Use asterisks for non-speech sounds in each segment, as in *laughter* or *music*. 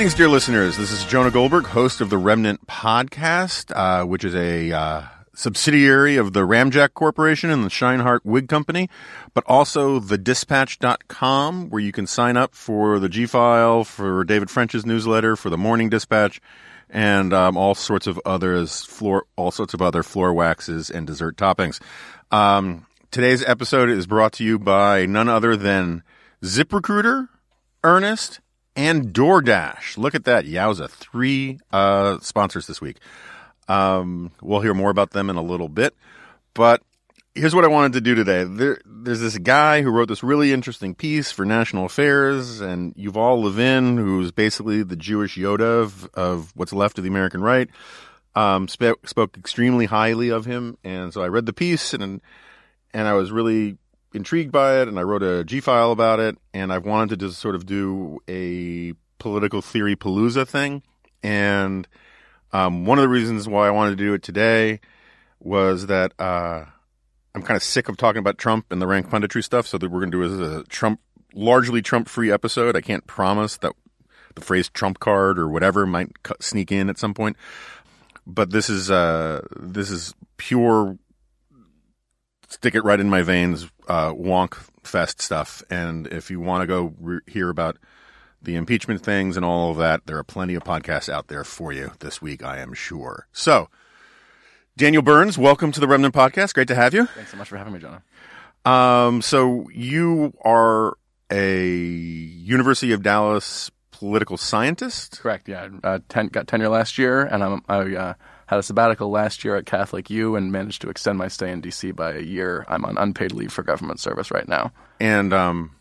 Greetings, dear listeners. This is Jonah Goldberg, host of the Remnant Podcast, uh, which is a uh, subsidiary of the Ramjack Corporation and the Scheinhart Wig Company, but also the Dispatch.com, where you can sign up for the G File, for David French's newsletter, for the Morning Dispatch, and um, all sorts of others, floor, all sorts of other floor waxes and dessert toppings. Um, today's episode is brought to you by none other than ZipRecruiter, Earnest, and DoorDash. Look at that. Yowza. Three uh, sponsors this week. Um, we'll hear more about them in a little bit. But here's what I wanted to do today. There, there's this guy who wrote this really interesting piece for National Affairs, and Yuval Levin, who's basically the Jewish Yoda of, of what's left of the American right, um, spoke, spoke extremely highly of him. And so I read the piece, and and I was really intrigued by it and I wrote a G file about it and I've wanted to just sort of do a political theory palooza thing. And um, one of the reasons why I wanted to do it today was that uh, I'm kind of sick of talking about Trump and the rank punditry stuff. So that we're going to do a Trump, largely Trump free episode. I can't promise that the phrase Trump card or whatever might sneak in at some point. But this is uh, this is pure stick it right in my veins, uh, wonk fest stuff. And if you want to go re- hear about the impeachment things and all of that, there are plenty of podcasts out there for you this week, I am sure. So, Daniel Burns, welcome to the Remnant Podcast. Great to have you. Thanks so much for having me, Jonah. Um, so you are a University of Dallas political scientist. Correct. Yeah, uh, ten, got tenure last year, and I'm I uh, had a sabbatical last year at Catholic U and managed to extend my stay in DC by a year. I'm on unpaid leave for government service right now. And um,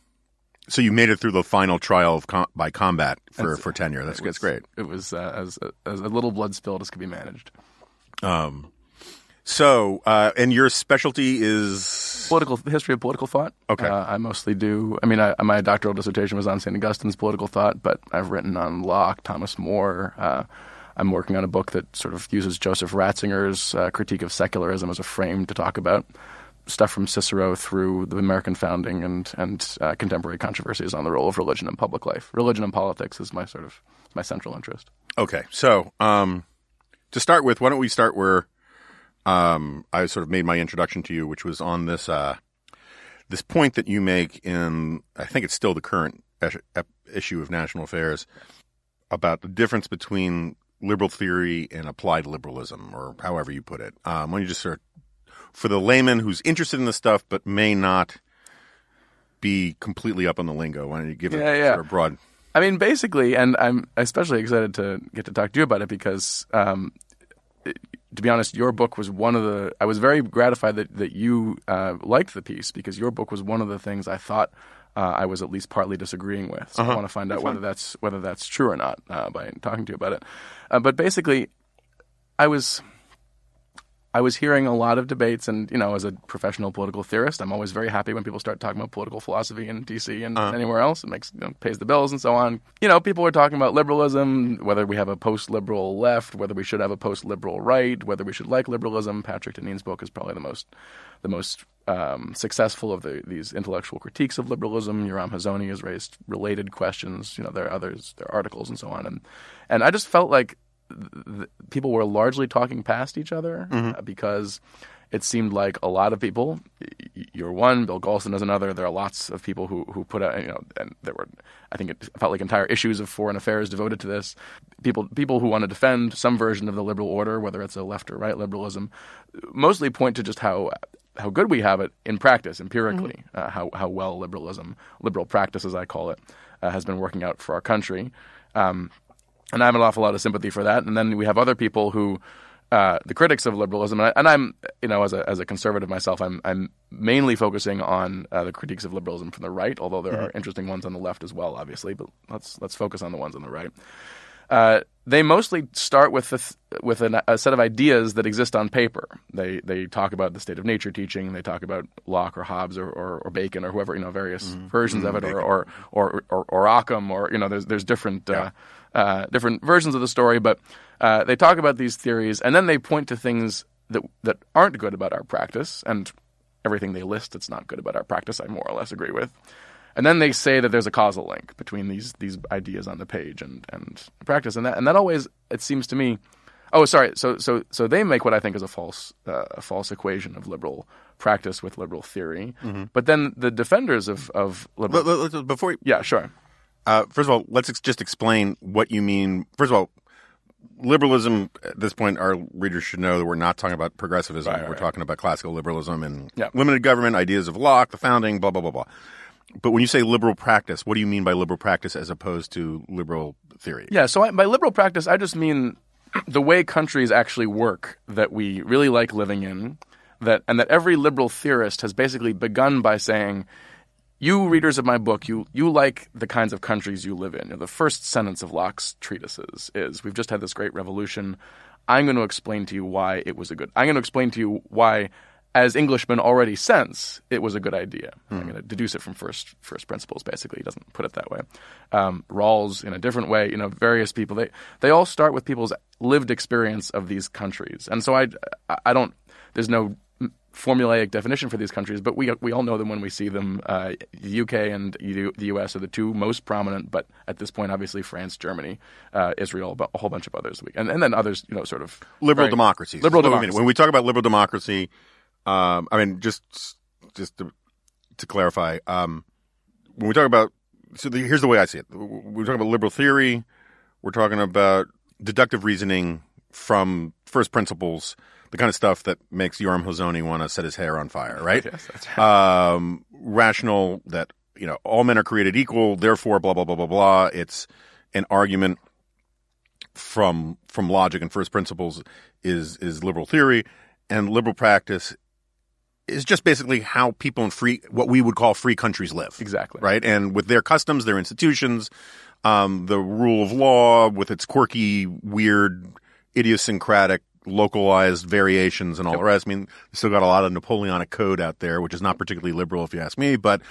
so you made it through the final trial of com- by combat for, for tenure. That's, was, that's great. It was uh, as, as a little blood spilled as could be managed. Um, so, uh, and your specialty is political history of political thought. Okay, uh, I mostly do. I mean, I, my doctoral dissertation was on Saint Augustine's political thought, but I've written on Locke, Thomas More, uh, I'm working on a book that sort of uses Joseph Ratzinger's uh, critique of secularism as a frame to talk about stuff from Cicero through the American founding and and uh, contemporary controversies on the role of religion in public life. Religion and politics is my sort of my central interest. Okay, so um, to start with, why don't we start where um, I sort of made my introduction to you, which was on this uh, this point that you make in I think it's still the current issue of National Affairs about the difference between liberal theory and applied liberalism, or however you put it. Um, when you just sort of, for the layman who's interested in the stuff but may not be completely up on the lingo, why don't you give yeah, a yeah. sort of broad? I mean, basically, and I'm especially excited to get to talk to you about it because, um, to be honest, your book was one of the. I was very gratified that that you uh, liked the piece because your book was one of the things I thought uh, I was at least partly disagreeing with. So uh-huh. I want to find that's out whether fine. that's whether that's true or not uh, by talking to you about it. Uh, but basically, I was I was hearing a lot of debates, and you know, as a professional political theorist, I'm always very happy when people start talking about political philosophy in D.C. and uh-huh. anywhere else. It makes you know, pays the bills and so on. You know, people were talking about liberalism, whether we have a post-liberal left, whether we should have a post-liberal right, whether we should like liberalism. Patrick Deneen's book is probably the most the most um, successful of the, these intellectual critiques of liberalism. Yoram Hazony has raised related questions. You know, there are others, there are articles and so on, and and I just felt like th- people were largely talking past each other Mm-hmm. uh, because it seemed like a lot of people. You're one, Bill Galston is another. There are lots of people who who put out, you know, and there were, I think it felt like entire issues of foreign affairs devoted to this. People people who want to defend some version of the liberal order, whether it's a left or right liberalism, mostly point to just how how good we have it in practice, empirically, uh, how how well liberalism, liberal practice as I call it, uh, has been working out for our country. Um, and I have an awful lot of sympathy for that. And then we have other people who, uh, the critics of liberalism, and, I, and I'm, you know, as a as a conservative myself, I'm I'm mainly focusing on uh, the critiques of liberalism from the right, although there are interesting ones on the left as well, obviously. But let's let's focus on the ones on the right. They mostly start with th- with an, a set of ideas that exist on paper. They they talk about the state of nature teaching. They talk about Locke or Hobbes or, or, or Bacon or whoever you know various versions of it or or, or or or Occam or you know there's there's different uh, uh, different versions of the story. But uh, they talk about these theories and then they point to things that that aren't good about our practice and everything they list that's not good about our practice. I more or less agree with. And then they say that there's a causal link between these these ideas on the page and and practice, and that and that always it seems to me. Oh, sorry. So so so they make what I think is a false uh, a false equation of liberal practice with liberal theory. But then the defenders of of liberal, before, yeah, sure. uh, first of all, let's ex- just explain what you mean. First of all, liberalism at this point, our readers should know that we're not talking about progressivism. Right, we're right. talking about classical liberalism and Yeah. limited government, ideas of Locke, the founding, blah, blah, blah, blah. But when you say liberal practice, what do you mean by liberal practice as opposed to liberal theory? Yeah, so I, by liberal practice, I just mean *clears throat* the way countries actually work that we really like living in, that and that every liberal theorist has basically begun by saying, "You readers of my book, you you like the kinds of countries you live in." You know, the first sentence of Locke's treatises is, "We've just had this great revolution. I'm going to explain to you why it was a good. I'm going to explain to you why." As Englishmen already sense, it was a good idea. I'm going to deduce it from first first principles. Basically, he doesn't put it that way. Um, Rawls, in a different way, you know, various people they they all start with people's lived experience of these countries, and so I I don't. There's no formulaic definition for these countries, but we we all know them when we see them. Uh, the UK and the US are the two most prominent, but at this point, obviously France, Germany, uh, Israel, but a whole bunch of others, and, and then others, you know, sort of liberal very- democracies. Liberal Wait a minute. democracy. When we talk about liberal democracy, um, I mean, just just to, to clarify, um, when we talk about, so the, here's the way I see it. We're talking about liberal theory. We're talking about deductive reasoning from first principles, the kind of stuff that makes Yoram Hazony want to set his hair on fire, right? *laughs* Yes, that's right. um, rational that you know all men are created equal, therefore blah blah blah blah blah. It's an argument from from logic and first principles is is liberal theory, and liberal practice is just basically how people in free what we would call free countries live. Exactly. Right, and with their customs, their institutions, um, the rule of law with its quirky, weird, idiosyncratic. Localized variations and all the rest. I mean, they still got a lot of Napoleonic code out there, which is not particularly liberal, if you ask me, but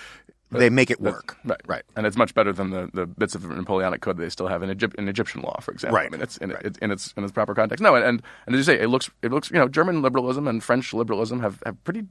they make it work. Right, Right. and it's much better than the, the bits of Napoleonic code they still have in, Egypt, in Egyptian law, for example. Right, I mean, it's in, right. it's in its in its proper context. No, and, and and as you say, it looks it looks you know German liberalism and French liberalism have, have pretty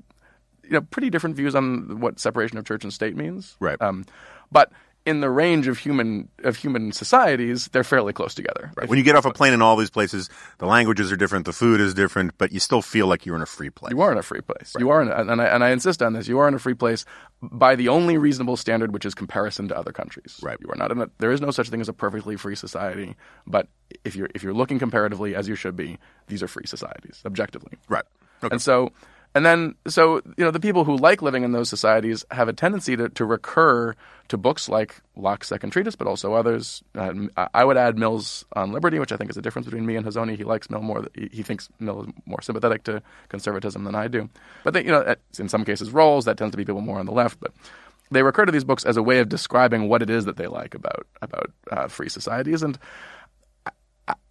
you know pretty different views on what separation of church and state means. Right. Um, but in the range of human of human societies, they're fairly close together. If- When you get off a plane in all these places, the languages are different, the food is different, but you still feel like you're in a free place. You are in a free place. You are, in a, and I and I insist on this. You are in a free place by the only reasonable standard, which is comparison to other countries. Right. You are not in a. There is no such thing as a perfectly free society. But if you're if you're looking comparatively, as you should be, these are free societies objectively. Right. Okay. And so, and then, so you know, the people who like living in those societies have a tendency to, to recur to books like Locke's Second Treatise, but also others. Uh, I- would add Mill's on Liberty, which I think is the difference between me and Hazony. He likes Mill more. He, he thinks Mill is more sympathetic to conservatism than I do. But they, you know, in some cases, Rawls that tends to be people more on the left, but. They recur to these books as a way of describing what it is that they like about about uh, free societies, and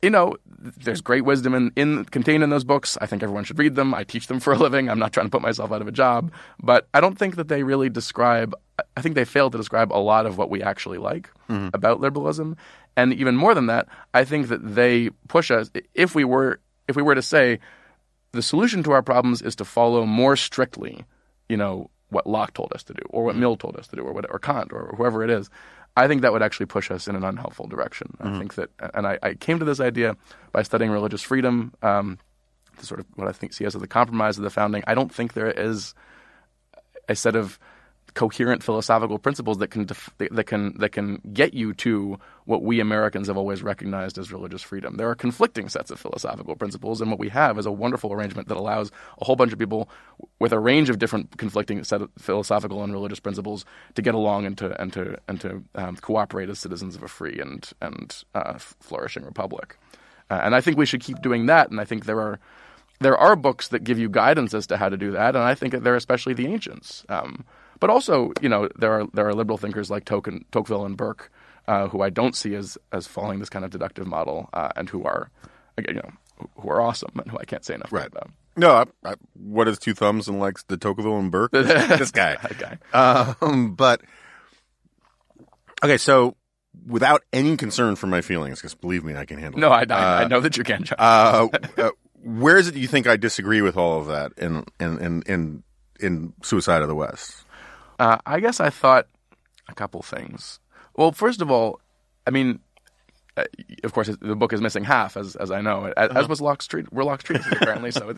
you know, there's great wisdom in, in contained in those books. I think everyone should read them. I teach them for a living. I'm not trying to put myself out of a job, but I don't think that they really describe. I think they fail to describe a lot of what we actually like mm-hmm. about liberalism, and even more than that, I think that they push us. If we were if we were to say the solution to our problems is to follow more strictly, you know, what Locke told us to do, or what mm-hmm. Mill told us to do, or what, or Kant, or whoever it is. I think that would actually push us in an unhelpful direction. I think that, and I, I came to this idea by studying religious freedom, um, the sort of what I think see as the compromise of the founding. I don't think there is a set of coherent philosophical principles that can def- that can that can get you to what we Americans have always recognized as religious freedom. There are conflicting sets of philosophical principles, and what we have is a wonderful arrangement that allows a whole bunch of people with a range of different conflicting set of philosophical and religious principles to get along and to and to and to um, cooperate as citizens of a free and and uh, flourishing republic. Uh, and I think we should keep doing that. And I think there are there are books that give you guidance as to how to do that, and I think that they're especially the ancients. Um, but also, you know, there are there are liberal thinkers like Token, Tocqueville and Burke, uh, who I don't see as as following this kind of deductive model, uh, and who are, again, you know, who- are awesome and who I can't say enough Right. about. No, I, I, what is two thumbs and likes the Tocqueville and Burke? *laughs* this guy. That guy. Um, but okay, so without any concern for my feelings, because believe me, I can handle. No, it. I, I, I know that you can. John. Uh, uh, where is it you think I disagree with all of that in in in in, in Suicide of the West? Uh, I guess I thought A couple things. Well, first of all, I mean, uh, of course, the book is missing half, as as I know, as, Uh-huh. as was Locke's treat. We're Locke's treatises *laughs* apparently, so it,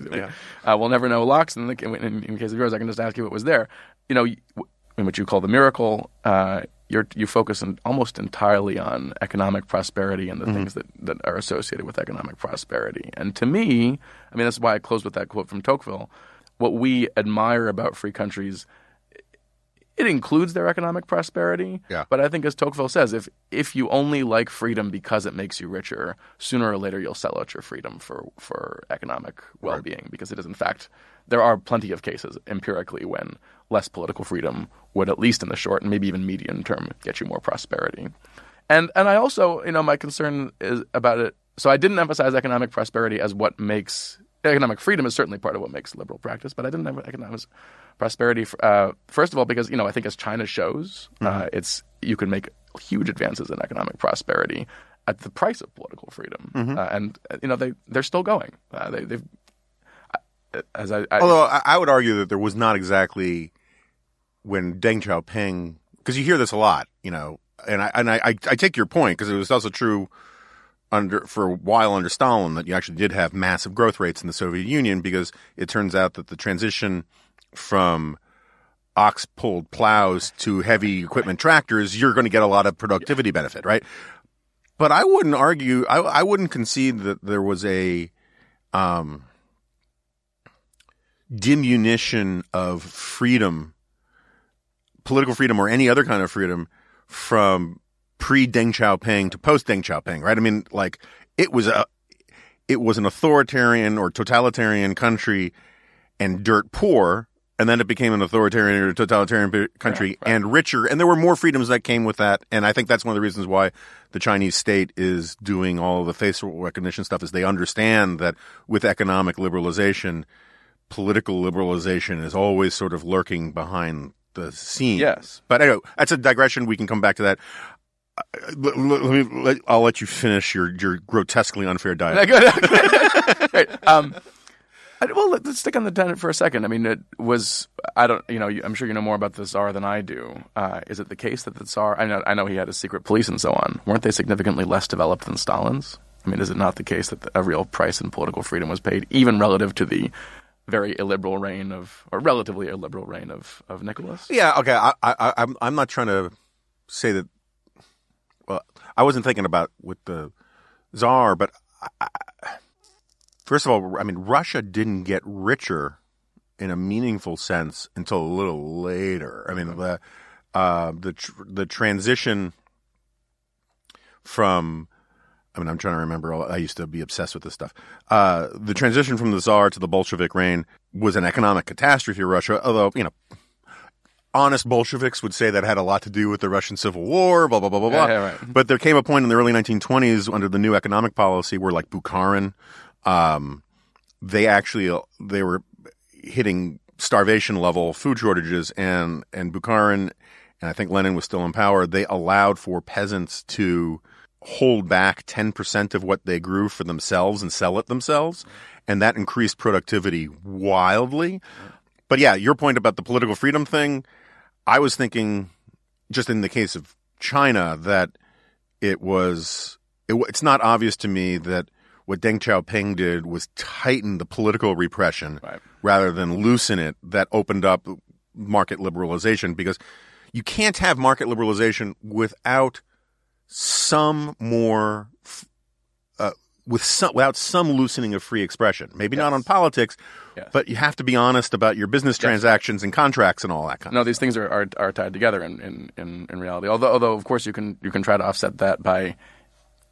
uh, we'll never know Locke's. In, the, in, in case of yours, I can just ask you what was there. You know, in what you call the miracle, uh, you're, you focus on, almost entirely on economic prosperity and the things that, that are associated with economic prosperity. And to me, I mean, that's why I closed with that quote from Tocqueville. What we admire about free countries it includes their economic prosperity. Yeah. But I think, as Tocqueville says, if if you only like freedom because it makes you richer, sooner or later you'll sell out your freedom for for economic well being. Because it is, in fact, there are plenty of cases empirically when less political freedom would, at least in the short and maybe even medium term, get you more prosperity. And and I also, you know, my concern is about it. So I didn't emphasize economic prosperity as what makes economic freedom is certainly part of what makes liberal practice, but I didn't have economic prosperity. Uh, first of all, because you know I think as China shows, uh, it's you can make huge advances in economic prosperity at the price of political freedom, uh, and uh, you know they they're still going. Uh, they, they've as I, I Although I, I would argue that there was not exactly when Deng Xiaoping, because you hear this a lot, you know, and I and I, I, I take your point because it was also true under for a while under Stalin that you actually did have massive growth rates in the Soviet Union because it turns out that the transition from ox pulled plows to heavy equipment tractors, you're going to get a lot of productivity benefit, right? But I wouldn't argue, I, I wouldn't concede that there was a um, diminution of freedom, political freedom, or any other kind of freedom from pre Deng Xiaoping to post Deng Xiaoping, right? I mean, like it was a, it was an authoritarian or totalitarian country and dirt poor, and then it became an authoritarian or totalitarian country and richer, and there were more freedoms that came with that, and I think that's one of the reasons why the Chinese state is doing all the facial recognition stuff, is they understand that with economic liberalization, political liberalization is always sort of lurking behind the scenes. Yes. But anyway, that's a digression. We can come back to that. Let, let me, let, I'll let you finish your, your grotesquely unfair diet. *laughs* Good. Great. Um, I- well, let- let's stick on the tenant for a second. I mean, it was I don't you know I'm sure you know more about the Tsar than I do. Uh, is it the case that the Tsar? I know I know he had a secret police and so on. Weren't they significantly less developed than Stalin's? I mean, is it not the case that a real price in political freedom was paid, even relative to the very illiberal reign of, or relatively illiberal reign of of Nicholas? Yeah, okay. I, I, I'm I'm not trying to say that. Well, I wasn't thinking about with the czar, but I, first of all, I mean, Russia didn't get richer in a meaningful sense until a little later. I mean, the uh, the tr- the transition from. I mean, I'm trying to remember. all- I used to be obsessed with this stuff. Uh, the transition from the czar to the Bolshevik reign was an economic catastrophe for Russia. Although, you know, honest Bolsheviks would say that had a lot to do with the Russian Civil War, blah, blah, blah, blah, blah. Yeah, yeah, right. But there came a point in the early 1920s under the new economic policy where like Bukharin, um, they actually, they were hitting starvation level food shortages and, and Bukharin, and I think Lenin was still in power, they allowed for peasants to hold back 10% of what they grew for themselves and sell it themselves. And that increased productivity wildly. But yeah, your point about the political freedom thing, I was thinking just in the case of China that it was it, it's not obvious to me that what Deng Xiaoping did was tighten the political repression Right. rather than loosen it that opened up market liberalization because you can't have market liberalization without some more with some without some loosening of free expression maybe not on politics Yes. but you have to be honest about your business transactions and contracts and all that kind of No, of these things are, are, are tied together in, in, in, in reality. Although, although of course you can you can try to offset that by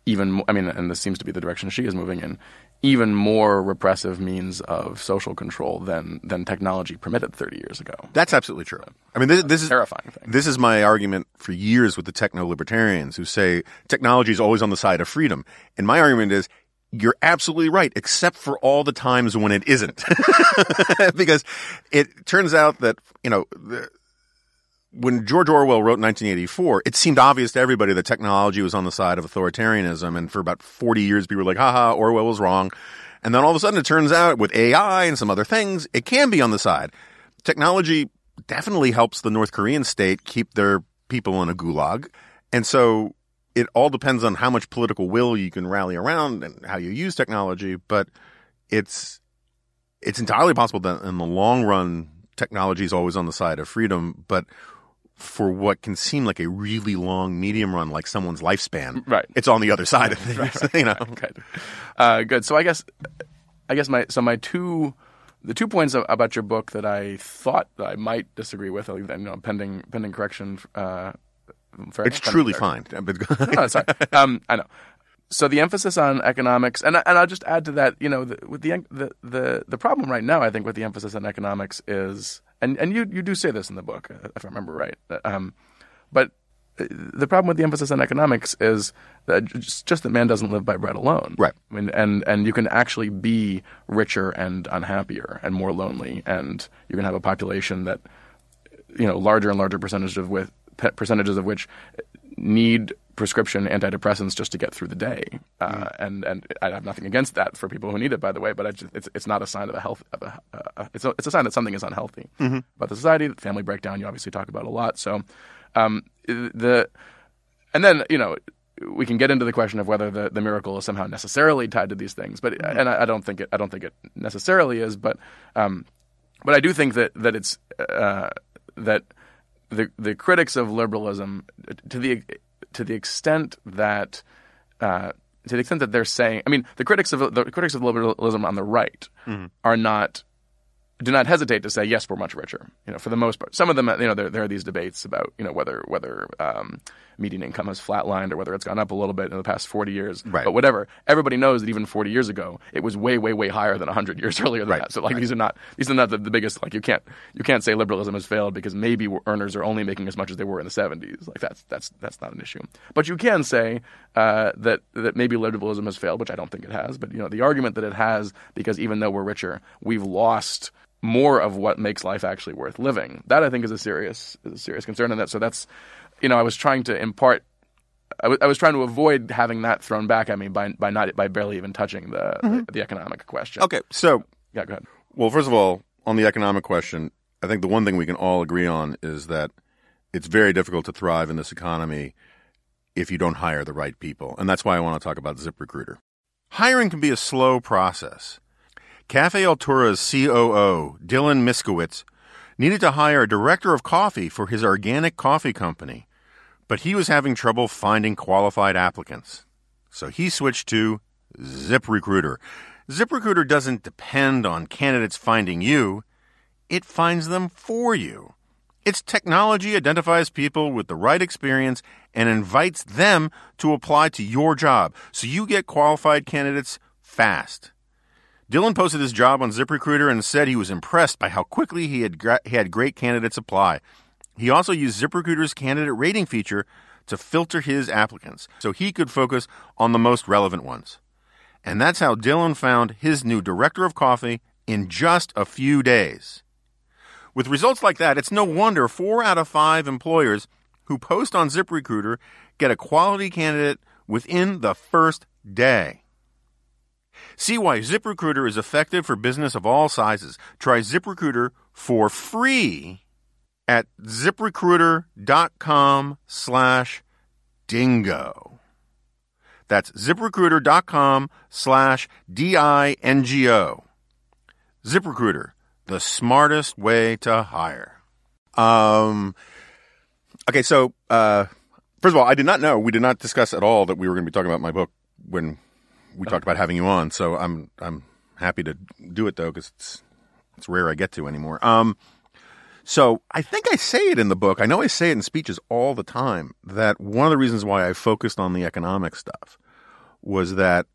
even mo- I mean, and this seems to be the direction Xi is moving in. Even more repressive means of social control than than technology permitted 30 years ago. that's absolutely true i mean this, this is Terrifying thing. This is my argument for years with the techno libertarians who say technology is always on the side of freedom. And my argument is you're absolutely right, except for all the times when it isn't. *laughs* because it turns out that, you know, the, when George Orwell wrote 1984, it seemed obvious to everybody that technology was on the side of authoritarianism. And for about 40 years, people were like, haha, Orwell was wrong. And then all of a sudden, it turns out with AI and some other things, it can be on the side. Technology definitely helps the North Korean state keep their people in a gulag. And so it all depends on how much political will you can rally around and how you use technology. But it's it's entirely possible that in the long run, technology is always on the side of freedom. But for what can seem like a really long medium run, like someone's lifespan, Right. It's on the other side of things. *laughs* you know, good. Uh, good. So I guess, I guess my so my two, the two points about your book that I thought that I might disagree with, you know, pending pending correction. Uh, fair it's truly fine. no, sorry. Um, I know. So the emphasis on economics, and and I'll just add to that, you know, the, with the the the the problem right now, I think, with the emphasis on economics is, and and you you do say this in the book, uh, if I remember right, um, but uh, the problem with the emphasis on economics is that just, just that man doesn't live by bread alone. Right. I mean, and and you can actually be richer and unhappier and more lonely, and you can have a population that, you know, larger and larger percentage of with percentages of which need prescription antidepressants just to get through the day. Uh, and and I have nothing against that for people who need it, by the way. But I just, it's it's not a sign of a health. Of a, uh, it's a, it's a sign that something is unhealthy. But the society, family breakdown, you obviously talk about a lot. So um, the and then you know we can get into the question of whether the, the miracle is somehow necessarily tied to these things, but and I, I don't think it I don't think it necessarily is, but um, but I do think that that it's uh, that the the critics of liberalism to the to the extent that uh, to the extent that they're saying, I mean, the critics of the critics of liberalism on the right are not do not hesitate to say yes, we're much richer. You know, for the most part, some of them, you know, there, there are these debates about you know whether whether um, median income has flatlined or whether it's gone up a little bit in the past forty years. Right. But whatever, everybody knows that even forty years ago, it was way, way, way higher than hundred years *laughs* earlier than Right. that. So like these are not these are not the, the biggest. Like you can't you can't say liberalism has failed because maybe earners are only making as much as they were in the seventies. Like that's that's that's not an issue. But you can say uh, that that maybe liberalism has failed, which I don't think it has. But you know the argument that it has because even though we're richer, we've lost more of what makes life actually worth living. That I think is a serious is a serious concern, and that so that's you know I was trying to impart. I was- I was trying to avoid having that thrown back at me by by not by barely even touching the the, mm-hmm. the economic question. okay, so Yeah, go ahead. Well, first of all, on the economic question, I think the one thing we can all agree on is that it's very difficult to thrive in this economy if you don't hire the right people. And that's why I want to talk about ZipRecruiter. Hiring can be a slow process. Cafe Altura's COO, Dylan Miskowitz, needed to hire a director of coffee for his organic coffee company, but he was having trouble finding qualified applicants. So he switched to ZipRecruiter. ZipRecruiter doesn't depend on candidates finding you, it finds them for you. Its technology identifies people with the right experience and invites them to apply to your job so you get qualified candidates fast. Dylan posted his job on ZipRecruiter and said he was impressed by how quickly he had, gra- he had great candidates apply. He also used ZipRecruiter's candidate rating feature to filter his applicants so he could focus on the most relevant ones. And that's how Dylan found his new director of coffee in just a few days. With results like that, it's no wonder four out of five employers who post on ZipRecruiter get a quality candidate within the first day. See why ZipRecruiter is effective for business of all sizes. Try ZipRecruiter for free at ziprecruiter.com slash dingo. That's ziprecruiter.com slash D-I-N-G-O. ZipRecruiter, the smartest way to hire. Um, okay, so, uh, first of all, I did not know, we did not discuss at all that we were going to be talking about my book when we talked about having you on. So I'm, I'm happy to do it though, because it's, it's rare I get to anymore. Um, so I think I say it in the book. I know I say it in speeches all the time that one of the reasons why I focused on the economic stuff was that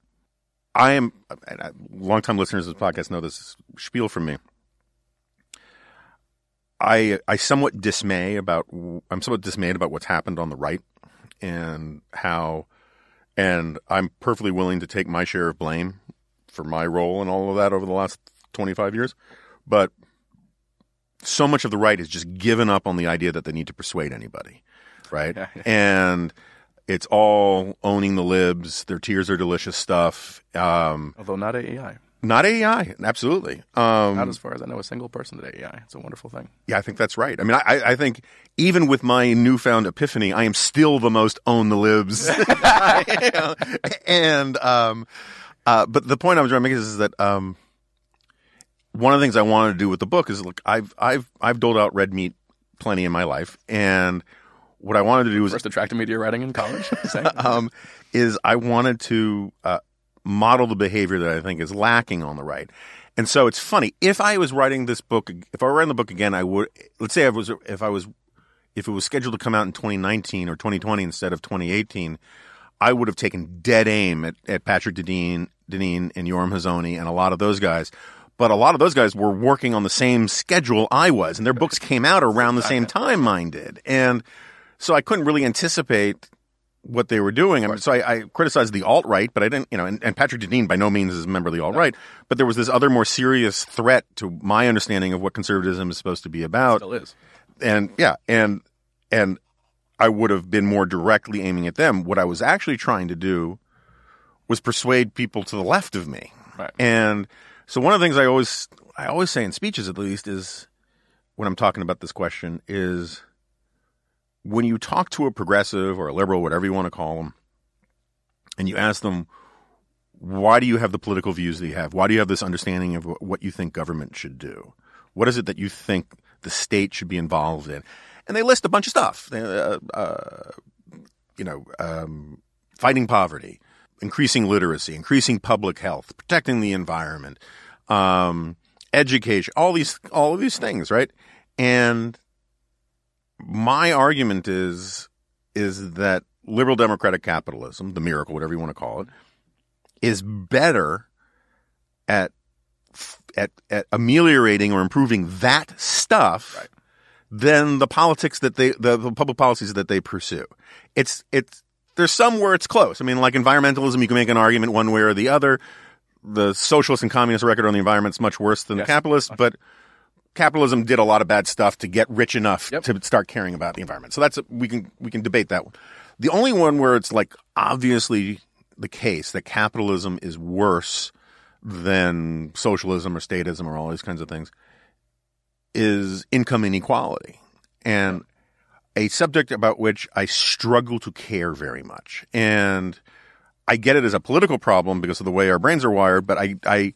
I am, and longtime listeners of the podcast know this spiel from me. I I somewhat dismay about I'm somewhat dismayed about what's happened on the right and how and I'm perfectly willing to take my share of blame for my role in all of that over the last 25 years. But so much of the right has just given up on the idea that they need to persuade anybody, right? Yeah, yeah. And it's all owning the libs. Their tears are delicious stuff. Um, Although not AEI. Not AEI, absolutely. Um, Not as far as I know a single person at AEI. It's a wonderful thing. Yeah, I think that's right. I mean, I, I think even with my newfound epiphany, I am still the most own the libs. *laughs* *laughs* and, um, uh, but the point I was trying to make is, is that, um, one of the things I wanted to do with the book is look, I've, I've, I've doled out red meat plenty in my life. And what I wanted to do was, First attracted me to your writing in college. *laughs* Um, is I wanted to, uh, model the behavior that I think is lacking on the right. And so it's funny. If I was writing this book, if I were writing the book again, I would, let's say I was, if I was, if it was scheduled to come out in 2019 or 2020 instead of 2018, I would have taken dead aim at, at Patrick Deneen, Deneen and Yoram Hazony and a lot of those guys. But a lot of those guys were working on the same schedule I was, and their books *laughs* came out around the same time mine did. And so I couldn't really anticipate what they were doing. I mean, so I, I criticized the alt right, but I didn't, you know, and, and Patrick Deneen by no means is a member of the alt right, but there was this other more serious threat to my understanding of what conservatism is supposed to be about. Still is. And yeah, and, and I would have been more directly aiming at them. What I was actually trying to do was persuade people to the left of me. Right. And so one of the things I always, I always say in speeches at least is when I'm talking about this question is when you talk to a progressive or a liberal, whatever you want to call them, and you ask them, why do you have the political views that you have? Why do you have this understanding of what you think government should do? What is it that you think the state should be involved in? And they list a bunch of stuff. Uh, uh, you know, um, fighting poverty, increasing literacy, increasing public health, protecting the environment, um, education, all these, all of these things, right? And my argument is is that liberal democratic capitalism, the miracle, whatever you want to call it, is better at at, at ameliorating or improving that stuff Right. than the politics that they the, the public policies that they pursue. It's it's there's some where it's close. I mean, like environmentalism, you can make an argument one way or the other. The socialist and communist record on the environment is much worse than Yes. the capitalist, but capitalism did a lot of bad stuff to get rich enough Yep. to start caring about the environment. So that's we can we can debate that one. The only one where it's like obviously the case that capitalism is worse than socialism or statism or all these kinds of things is income inequality. And a subject about which I struggle to care very much. And I get it as a political problem because of the way our brains are wired, but I, I,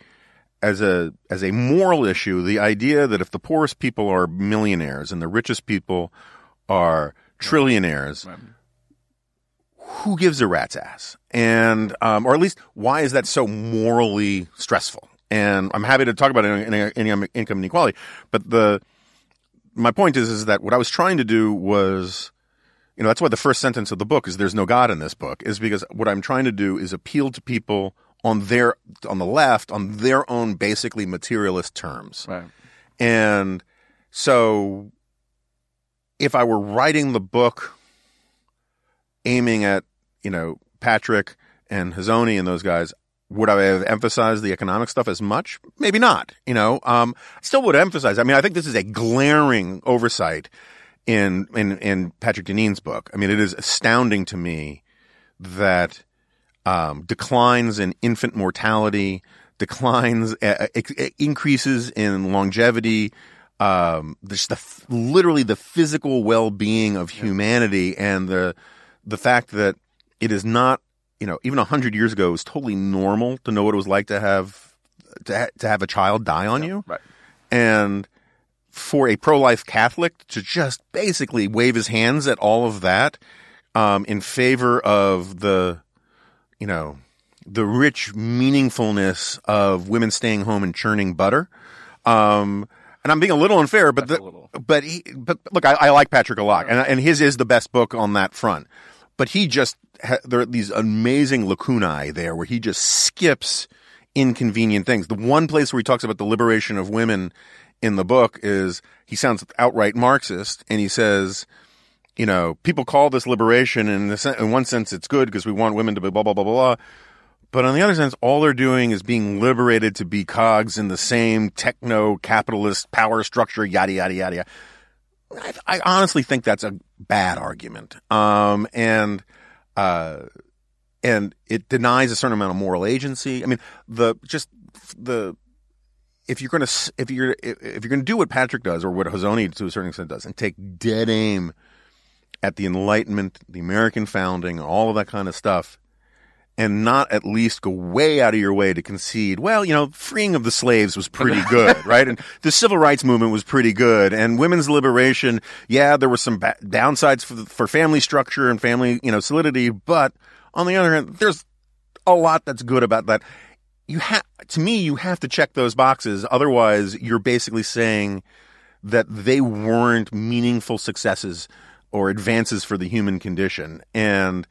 as a, as a moral issue, the idea that if the poorest people are millionaires and the richest people are trillionaires, Right. who gives a rat's ass? And, um, or at least why is that so morally stressful? And I'm happy to talk about income inequality, but the, my point is, is that what I was trying to do was, you know, that's why the first sentence of the book is there's no God in this book is because what I'm trying to do is appeal to people on their, on the left, on their own basically materialist terms. Right. And so if I were writing the book aiming at, you know, Patrick and Hazony and those guys, would I have emphasized the economic stuff as much? Maybe not. You know, um, I still would emphasize. I mean, I think this is a glaring oversight in in in Patrick Deneen's book. I mean, it is astounding to me that um, declines in infant mortality, declines, uh, increases in longevity, um, just the literally the physical well-being of humanity, and the the fact that it is not, you know, even a hundred years ago, it was totally normal to know what it was like to have to ha- to have a child die on you, Right. and for a pro-life Catholic to just basically wave his hands at all of that um, in favor of the, you know, the rich meaningfulness of women staying home and churning butter. Um, and I'm being a little unfair, but the, little. but he, but look, I, I like Patrick a lot, and and his is the best book on that front. But he just ha- there are these amazing lacunae there where he just skips inconvenient things. The one place where he talks about the liberation of women in the book is he sounds outright Marxist, and he says, you know, people call this liberation, and in, sen- in one sense, it's good because we want women to be blah blah blah blah blah. But on the other sense, all they're doing is being liberated to be cogs in the same techno capitalist power structure, yada yada yada. yada. I, I honestly think that's a bad argument, um, and uh, and it denies a certain amount of moral agency. I mean, the just the if you're going to if you're if you're going to do what Patrick does or what Hazony to a certain extent does and take dead aim at the Enlightenment, the American founding, all of that kind of stuff, and not at least go way out of your way to concede, well, you know, freeing of the slaves was pretty good, *laughs* right? And the civil rights movement was pretty good. And women's liberation, yeah, there were some ba- downsides for, for family structure and family, you know, solidity. But on the other hand, there's a lot that's good about that. You have, to me, you have to check those boxes. Otherwise, you're basically saying that they weren't meaningful successes or advances for the human condition. And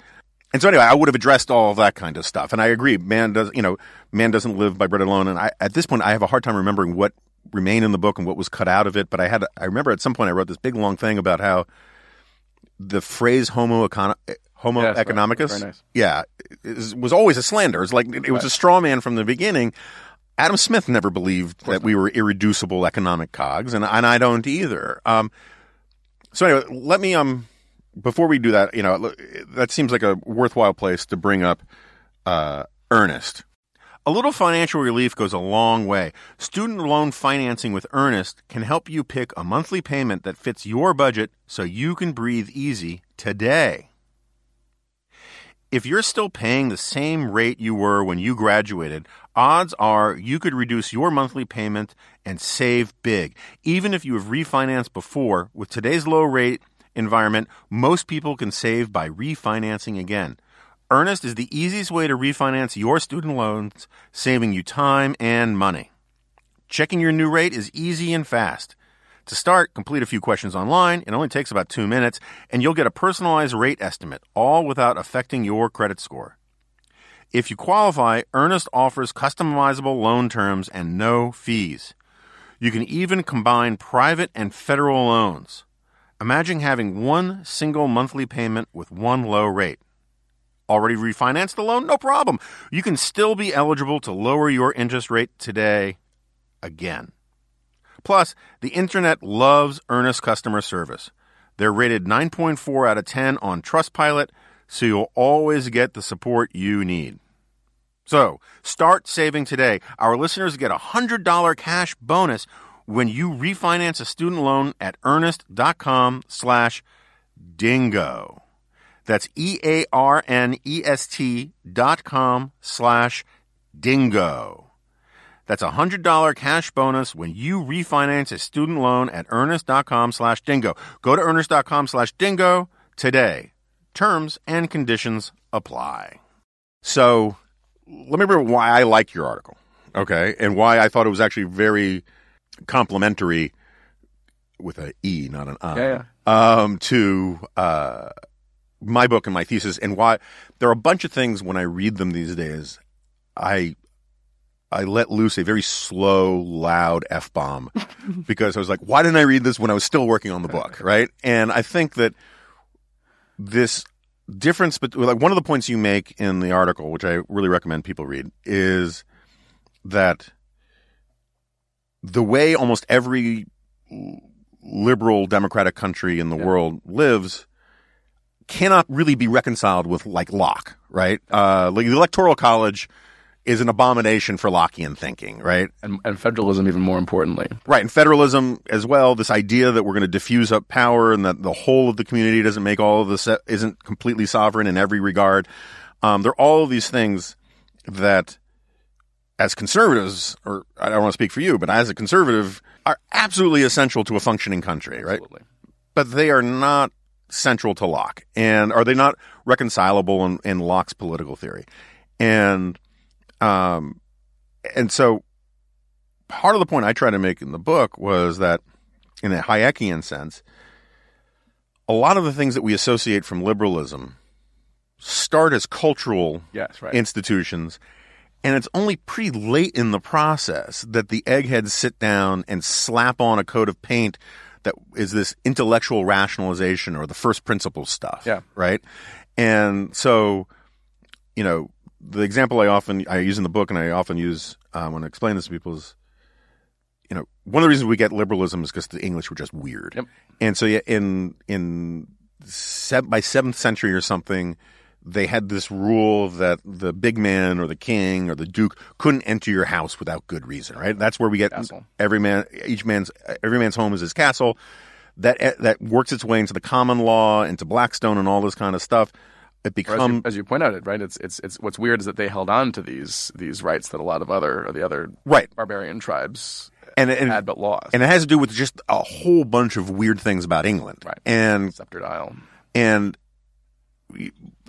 and so anyway, I would have addressed all of that kind of stuff. And I agree, man does you know, man doesn't live by bread alone. And I, at this point, I have a hard time remembering what remained in the book and what was cut out of it. But I had, I remember at some point I wrote this big long thing about how the phrase "homo econo- Homo right. economicus," Very nice. yeah, is, was always a slander. It's like it was a straw man from the beginning. Adam Smith never believed that we were irreducible economic cogs, and and I don't either. Um, so anyway, let me um before we do that, you know, that seems like a worthwhile place to bring up uh, Earnest. A little financial relief goes a long way. Student loan financing with Earnest can help you pick a monthly payment that fits your budget so you can breathe easy today. If you're still paying the same rate you were when you graduated, odds are you could reduce your monthly payment and save big. Even if you have refinanced before, with today's low rate environment, most people can save by refinancing again. Earnest is the easiest way to refinance your student loans, saving you time and money. Checking your new rate is easy and fast. To start, complete a few questions online. It only takes about two minutes, and you'll get a personalized rate estimate, all without affecting your credit score. If you qualify, Earnest offers customizable loan terms and no fees. You can even combine private and federal loans. Imagine having one single monthly payment with one low rate. Already refinanced the loan? No problem. You can still be eligible to lower your interest rate today again. Plus, the internet loves Earnest customer service. They're rated 9.4 out of 10 on Trustpilot, so you'll always get the support you need. So, start saving today. Our listeners get a $100 cash bonus when you refinance a student loan at earnest.com slash dingo. That's E A R N E S T dot com slash dingo. That's a $100 cash bonus when you refinance a student loan at earnest.com slash dingo. Go to earnest.com slash dingo today. Terms and conditions apply. So let me remember why I like your article, okay, and why I thought it was actually very complementary with a E, not an I, Yeah, um, to uh, my book and my thesis, and why there are a bunch of things when I read them these days, I I let loose a very slow, loud f bomb *laughs* because I was like, why didn't I read this when I was still working on the book, *laughs* right? And I think that this difference, but like one of the points you make in the article, which I really recommend people read, is that the way almost every liberal democratic country in the world lives cannot really be reconciled with like Locke, right? Uh, like the electoral college is an abomination for Lockean thinking, right? and, and federalism even more importantly. Right, and federalism as well. This idea that we're going to diffuse up power and that the whole of the community doesn't make all of this isn't completely sovereign in every regard. Um, there are all of these things that, as conservatives, or I don't want to speak for you, but as a conservative, are absolutely essential to a functioning country, right? Absolutely. But they are not central to Locke, and are they not reconcilable in, in Locke's political theory? And um, and so part of the point I try to make in the book was that, in a Hayekian sense, a lot of the things that we associate from liberalism start as cultural Yes, right. institutions, and it's only pretty late in the process that the eggheads sit down and slap on a coat of paint that is this intellectual rationalization or the first principles stuff. Yeah. Right. And so, you know, the example I often I use in the book and I often use um, when I explain this to people is, you know, one of the reasons we get liberalism is because the English were just weird. Yep. And so, yeah, in in se- by seventh century or something, they had this rule that the big man or the king or the duke couldn't enter your house without good reason, right? That's where we get Castle. every man, each man's, every man's home is his castle. That that works its way into the common law, into Blackstone, and all this kind of stuff. It Or as, you, becomes as you point out, it right. It's it's it's what's weird is that they held on to these these rights that a lot of other or the other right, barbarian tribes and and, had but lost. and it has to do with just a whole bunch of weird things about England, Right. and Sceptered Isle. and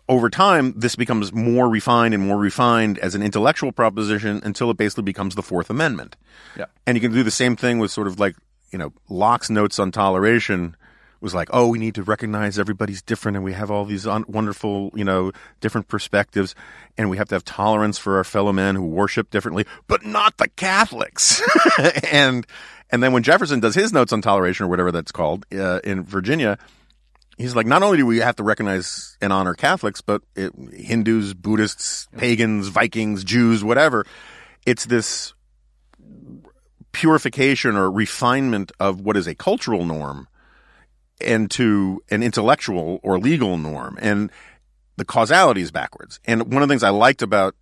over time this becomes more refined and more refined as an intellectual proposition until it basically becomes the fourth amendment Yeah. and you can do the same thing with sort of like you know locke's notes on toleration was like oh we need to recognize everybody's different and we have all these un- wonderful you know different perspectives and we have to have tolerance for our fellow men who worship differently but not the catholics *laughs* and and then when jefferson does his notes on toleration or whatever that's called uh, in virginia he's like, not only do we have to recognize and honor Catholics, but it, Hindus, Buddhists, pagans, Vikings, Jews, whatever. It's this purification or refinement of what is a cultural norm into an intellectual or legal norm. And the causality is backwards. And one of the things I liked about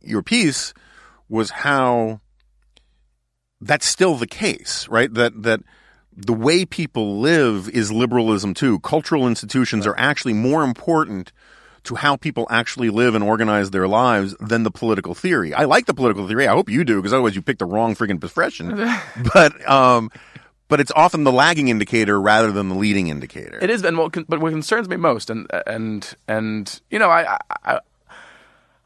your piece was how that's still the case, right? That, that, the way people live is liberalism too. Cultural institutions are actually more important to how people actually live and organize their lives than the political theory. I like the political theory. I hope you do because otherwise you pick the wrong freaking profession. *laughs* but um, but it's often the lagging indicator rather than the leading indicator. It is, and what, but what concerns me most, and and and you know, I, I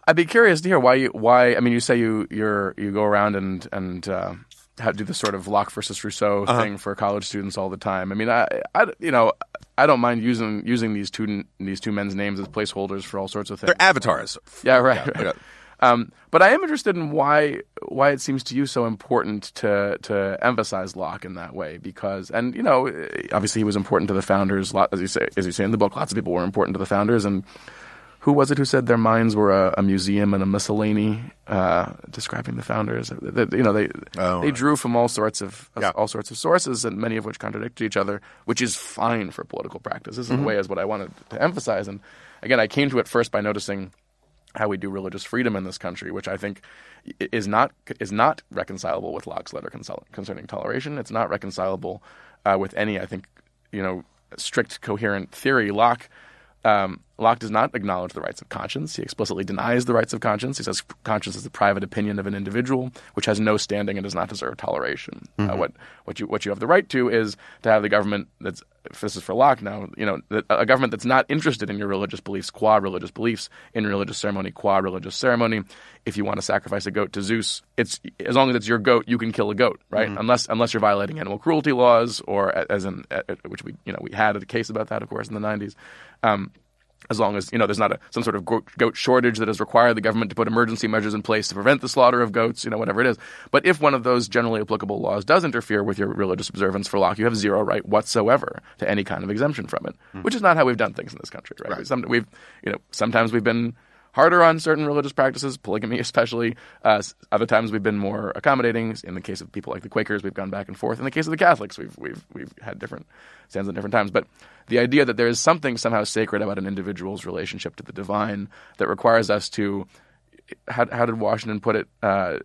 I'd be curious to hear why you why. I mean, you say you you're you go around and and uh, do the sort of Locke versus Rousseau Uh-huh. thing for college students all the time. I mean, I, I you know. I don't mind using using these two these two men's names as placeholders for all sorts of things. They're avatars. Yeah, right. right. yeah. Um, but I am interested in why why it seems to you so important to to emphasize Locke in that way because and you know obviously he was important to the founders lot as you say as you say in the book lots of people were important to the founders and who was it who said their minds were a, a museum and a miscellany uh, describing the founders that you know they Oh, they drew from all sorts of Yeah. all sorts of sources and many of which contradicted each other which is fine for political practice this is Mm-hmm. the way is what I wanted to emphasize and again I came to it first by noticing how we do religious freedom in this country, which I think is not is not reconcilable with Locke's letter concerning toleration. It's not reconcilable uh, with any, I think, you know, strict coherent theory. Locke um, Locke does not acknowledge the rights of conscience. He explicitly denies the rights of conscience. He says conscience is the private opinion of an individual, which has no standing and does not deserve toleration. Uh, what what you what you have the right to is to have the government that's if this is for Locke now, you know, a government that's not interested in your religious beliefs, qua religious beliefs, in religious ceremony, qua religious ceremony. If you want to sacrifice a goat to Zeus, it's as long as it's your goat, you can kill a goat, right? Unless unless you're violating animal cruelty laws, or as in uh, which we you know we had a case about that, of course, in the '90s. Um, as long as you know there's not a, some sort of goat, shortage that has required the government to put emergency measures in place to prevent the slaughter of goats, you know, whatever it is. But if one of those generally applicable laws does interfere with your religious observance for Locke, you have zero right whatsoever to any kind of exemption from it, hmm. which is not how we've done things in this country, right? Some, we've, you know, sometimes we've been harder on certain religious practices, polygamy especially. Uh, other times we've been more accommodating. In the case of people like the Quakers, we've gone back and forth. In the case of the Catholics, we've we've we've had different stands at different times. But the idea that there is something somehow sacred about an individual's relationship to the divine that requires us to how, how did Washington put it? Uh,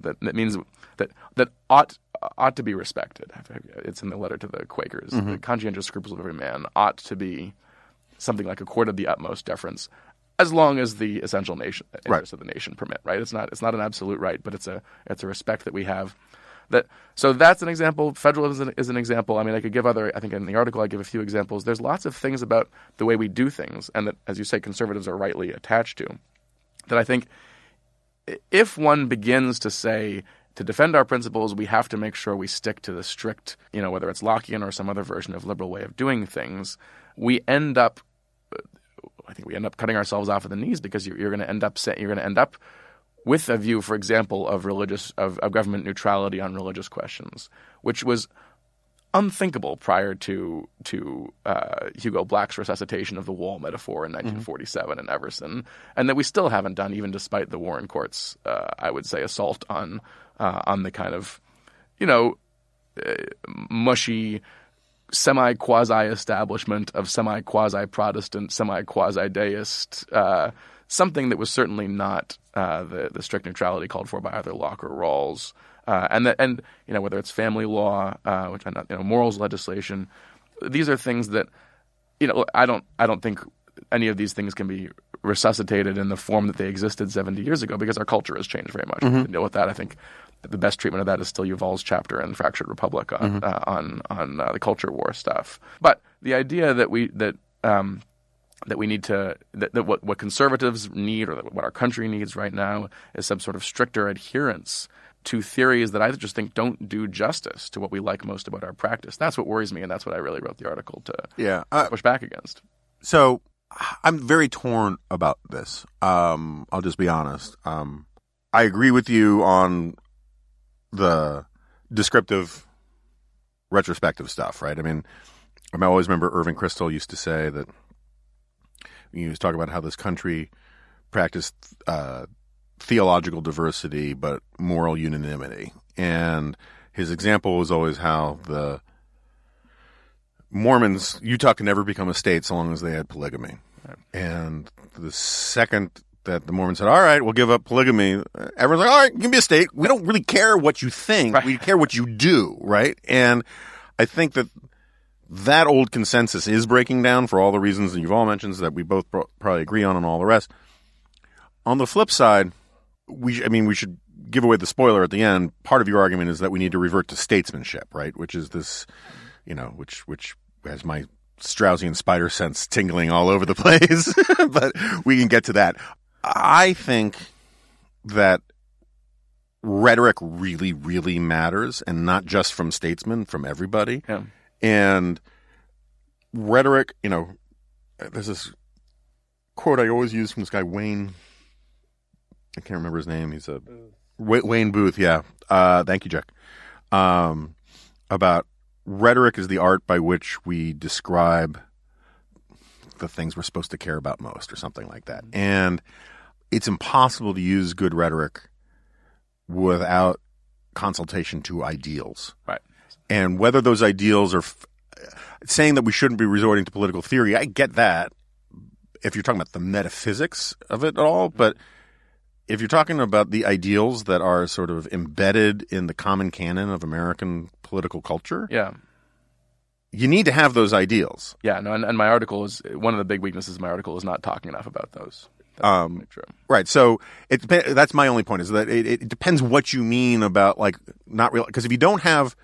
that, that means that that ought ought to be respected. It's in the letter to the Quakers. The conscientious scruples of every man ought to be something like accorded the utmost deference, as long as the essential nation interests of the nation permit. Right? It's not it's not an absolute right, but it's a it's a respect that we have. That so that's an example. Federalism is an, is an example. I mean, I could give other. I think in the article I give a few examples. There's lots of things about the way we do things, and that, as you say, conservatives are rightly attached to. That I think if one begins to say to defend our principles, we have to make sure we stick to the strict, you know, whether it's Lockean or some other version of liberal way of doing things, we end up, I think we end up cutting ourselves off at the knees because you're, you're going to end up you're going to end up with a view, for example, of religious of, of government neutrality on religious questions, which was unthinkable prior to to uh, Hugo Black's resuscitation of the wall metaphor in 1947 in Everson, and that we still haven't done, even despite the Warren Court's, uh, I would say, assault on uh, on the kind of, you know, uh, mushy semi quasi establishment of semi quasi Protestant, semi quasi deist, uh, something that was certainly not uh, the the strict neutrality called for by either Locke or Rawls. Uh, and that, and you know whether it's family law, uh, which I not, you know morals legislation, these are things that you know I don't I don't think any of these things can be resuscitated in the form that they existed 70 years ago because our culture has changed very much. Mm-hmm. To deal with that, I think the best treatment of that is still Yuval's chapter in Fractured Republic on mm-hmm. uh, on on uh, the culture war stuff. But the idea that we that um, that we need to that, that what, what conservatives need or what our country needs right now is some sort of stricter adherence to theories that I just think don't do justice to what we like most about our practice. That's what worries me, and that's what I really wrote the article to yeah, uh, push back against. So I'm very torn about this. Um, I'll just be honest. Um, I agree with you on the descriptive, retrospective stuff, right? I mean, I always remember Irving Kristol used to say that he was talking about how this country practiced uh, theological diversity but moral unanimity, and his example was always how the Mormons, Utah could never become a state so long as they had polygamy. Right. And the second that the Mormons said, "All right, we'll give up polygamy," everyone's like, "All right, give me a state. We don't really care what you think. Right. We care what you do, right?" And I think that that old consensus is breaking down for all the reasons that Yuval mentioned that we both probably agree on, and all the rest. On the flip side, we, I mean, we should give away the spoiler at the end. Part of your argument is that we need to revert to statesmanship, right? Which is this you know, which which has my Straussian spider sense tingling all over the *laughs* place. but we can get to that. I think that rhetoric really, really matters, and not just from statesmen, from everybody. Yeah. And rhetoric, you know, there's this quote I always use from this guy Wayne. I can't remember his name. He's a Wayne Booth. Yeah. Uh, thank you, Jack. Um, about rhetoric is the art by which we describe the things we're supposed to care about most, or something like that. Mm-hmm. And it's impossible to use good rhetoric without consultation to ideals. Right. And whether those ideals are f- saying that we shouldn't be resorting to political theory, I get that if you're talking about the metaphysics of it at all. Mm-hmm. But if you're talking about the ideals that are sort of embedded in the common canon of American political culture. Yeah. You need to have those ideals. Yeah, no, and, and my article is one of the big weaknesses of my article is not talking enough about those. Um, right. So it that's my only point is that it, it depends what you mean about like not real because if you don't have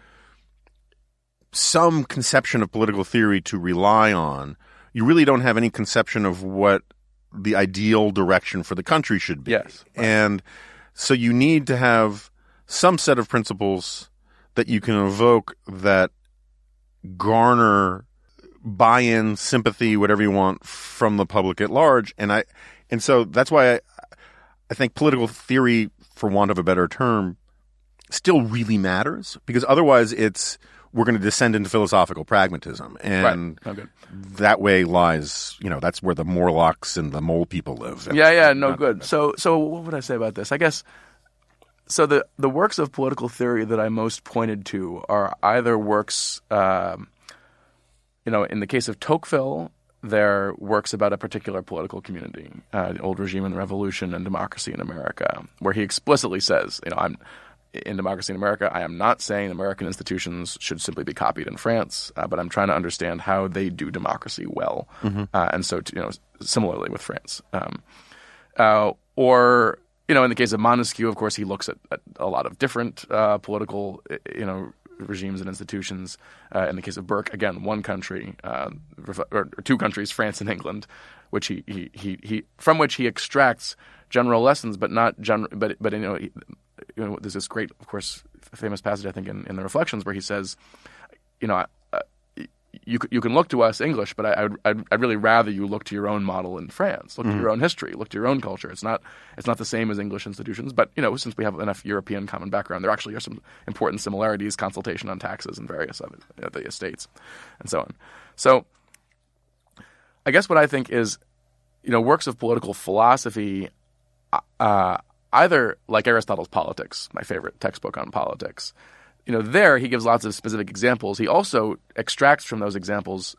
some conception of political theory to rely on, you really don't have any conception of what the ideal direction for the country should be. Yes. Right. And so you need to have some set of principles that you can evoke that garner buy-in, sympathy, whatever you want from the public at large. And I, and so that's why I, I think political theory, for want of a better term, still really matters because otherwise it's we're going to descend into philosophical pragmatism, and right. oh, that way lies, you know, that's where the Morlocks and the mole people live. Yeah, yeah, no good. So, so what would I say about this? I guess so the the works of political theory that I most pointed to are either works, um, you know, in the case of Tocqueville, they're works about a particular political community, uh, the old regime and the revolution and democracy in America, where he explicitly says, you know, I'm in democracy in America. I am not saying American institutions should simply be copied in France, uh, but I'm trying to understand how they do democracy well, mm-hmm. uh, and so to, you know, similarly with France, um, uh, or you know, in the case of Montesquieu, of course, he looks at, at a lot of different uh, political, you know, regimes and institutions. Uh, in the case of Burke, again, one country uh, or two countries, France and England, which he, he, he, he from which he extracts general lessons, but not general, but but you know, he, you know, there's this great, of course, famous passage I think in, in the Reflections where he says, you know, you you can look to us English, but I, I'd, I'd really rather you look to your own model in France, look mm-hmm. to your own history, look to your own culture. It's not it's not the same as English institutions, but you know since we have enough European common background, there actually are some important similarities: consultation on taxes and various other uh, the estates, and so on. So, I guess what I think is, you know, works of political philosophy, uh, either like Aristotle's Politics, my favorite textbook on politics you know, there he gives lots of specific examples. He also extracts from those examples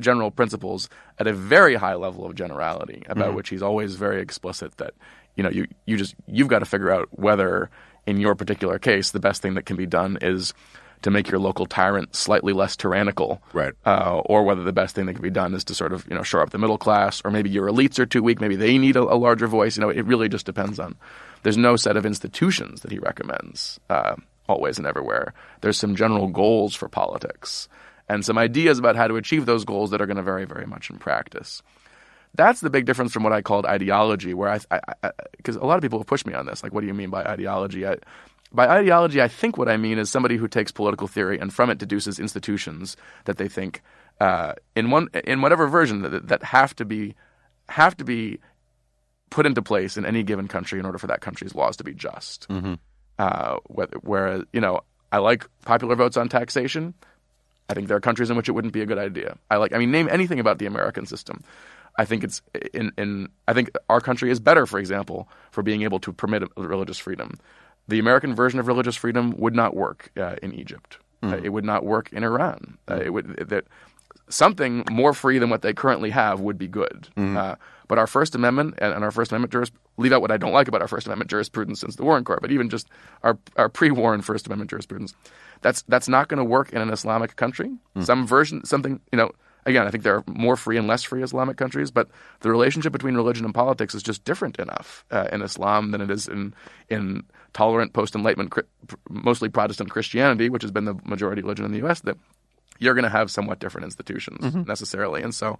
general principles at a very high level of generality, about Mm-hmm. which he's always very explicit that you know you you just you've got to figure out whether in your particular case the best thing that can be done is to make your local tyrant slightly less tyrannical, Right. Uh, or whether the best thing that can be done is to sort of you know shore up the middle class, or maybe your elites are too weak, maybe they need a, a larger voice. You know, it really just depends on. There's no set of institutions that he recommends uh, always and everywhere. There's some general goals for politics and some ideas about how to achieve those goals that are going to vary very much in practice. That's the big difference from what I called ideology, where I, because a lot of people have pushed me on this. Like, what do you mean by ideology? I, by ideology, I think what I mean is somebody who takes political theory and from it deduces institutions that they think, uh, in one, in whatever version that, that have to be, have to be put into place in any given country in order for that country's laws to be just. Uh, whereas, you know, I like popular votes on taxation. I think there are countries in which it wouldn't be a good idea. I like, I mean, name anything about the American system. I think it's in, in I think our country is better, for example, for being able to permit religious freedom. The American version of religious freedom would not work uh, in Egypt. Uh, it would not work in Iran. Uh, it would that something more free than what they currently have would be good. Uh, but our First Amendment and, and our First Amendment juris leave out what I don't like about our First Amendment jurisprudence since the Warren Court, but even just our our pre-Warren First Amendment jurisprudence, that's that's not going to work in an Islamic country. Some version, something you know. Again, I think there are more free and less free Islamic countries, but the relationship between religion and politics is just different enough uh, in Islam than it is in in tolerant post Enlightenment, mostly Protestant Christianity, which has been the majority religion in the U.S. That you're going to have somewhat different institutions necessarily, and so.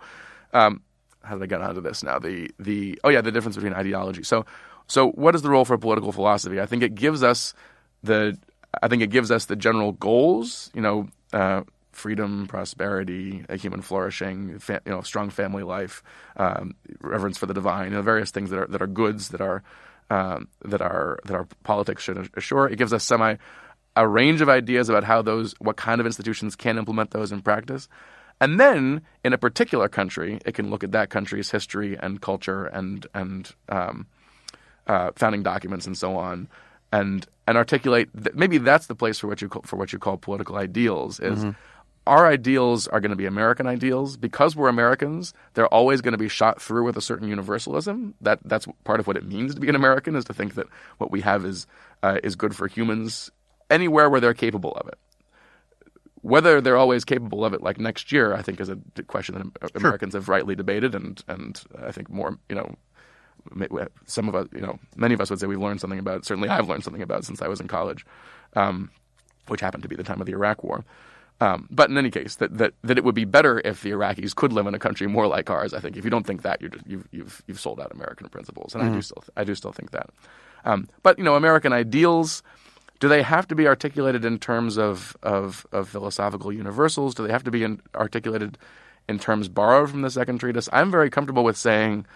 Um, how did I get onto this now? The the oh yeah, the difference between ideology. So so what is the role for political philosophy? I think it gives us the I think it gives us the general goals. You know, uh, freedom, prosperity, human flourishing, fa- you know, strong family life, um, reverence for the divine, you know, various things that are that are goods that are um, that are that our politics should assure. It gives us semi a range of ideas about how those what kind of institutions can implement those in practice. And then, in a particular country, it can look at that country's history and culture and and um, uh, founding documents and so on, and and articulate. Th- maybe that's the place for what you call, for what you call political ideals. Is our ideals are going to be American ideals because we're Americans. They're always going to be shot through with a certain universalism. That that's part of what it means to be an American is to think that what we have is uh, is good for humans anywhere where they're capable of it. Whether they're always capable of it, like next year, I think is a question that Americans have rightly debated, and and I think more, you know, some of us, you know, many of us would say we've learned something about. it. Certainly, I've learned something about it since I was in college, um, which happened to be the time of the Iraq War. Um, but in any case, that, that that it would be better if the Iraqis could live in a country more like ours. I think if you don't think that, you're just, you've you've you've sold out American principles, and I do still I do still think that. Um, but you know, American ideals. Do they have to be articulated in terms of, of, of philosophical universals? Do they have to be in, articulated in terms borrowed from the second treatise? I'm very comfortable with saying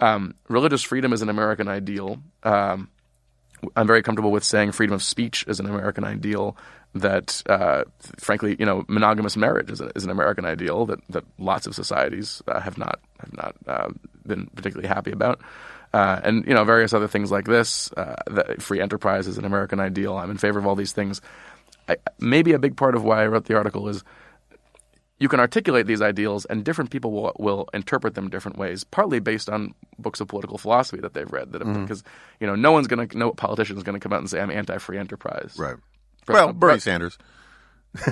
um, religious freedom is an American ideal. Um, I'm very comfortable with saying freedom of speech is an American ideal. That, uh, frankly, you know, monogamous marriage is, a, is an American ideal that, that lots of societies uh, have not have not uh, been particularly happy about. Uh, and you know various other things like this. Uh, free enterprise is an American ideal. I'm in favor of all these things. I, maybe a big part of why I wrote the article is you can articulate these ideals, and different people will, will interpret them different ways. Partly based on books of political philosophy that they've read. That have, because you know no one's going to no politician is going to come out and say I'm anti-free enterprise. Right. But- Well, Bernie but- Sanders.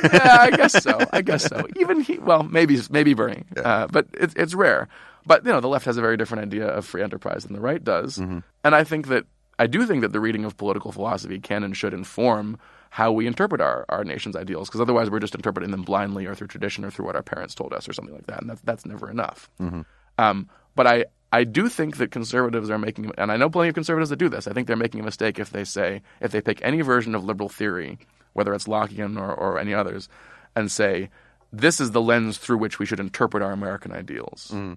yeah, I guess so. I guess so. Even he, well, maybe maybe Bernie, uh, but it's it's rare. But you know, the left has a very different idea of free enterprise than the right does, mm-hmm. and I think that I do think that the reading of political philosophy can and should inform how we interpret our, our nation's ideals, because otherwise we're just interpreting them blindly or through tradition or through what our parents told us or something like that, and that's that's never enough. Mm-hmm. Um, but I, I do think that conservatives are making, and I know plenty of conservatives that do this. I think they're making a mistake if they say, if they pick any version of liberal theory, whether it's Lockean or, or any others, and say, this is the lens through which we should interpret our American ideals. Mm-hmm.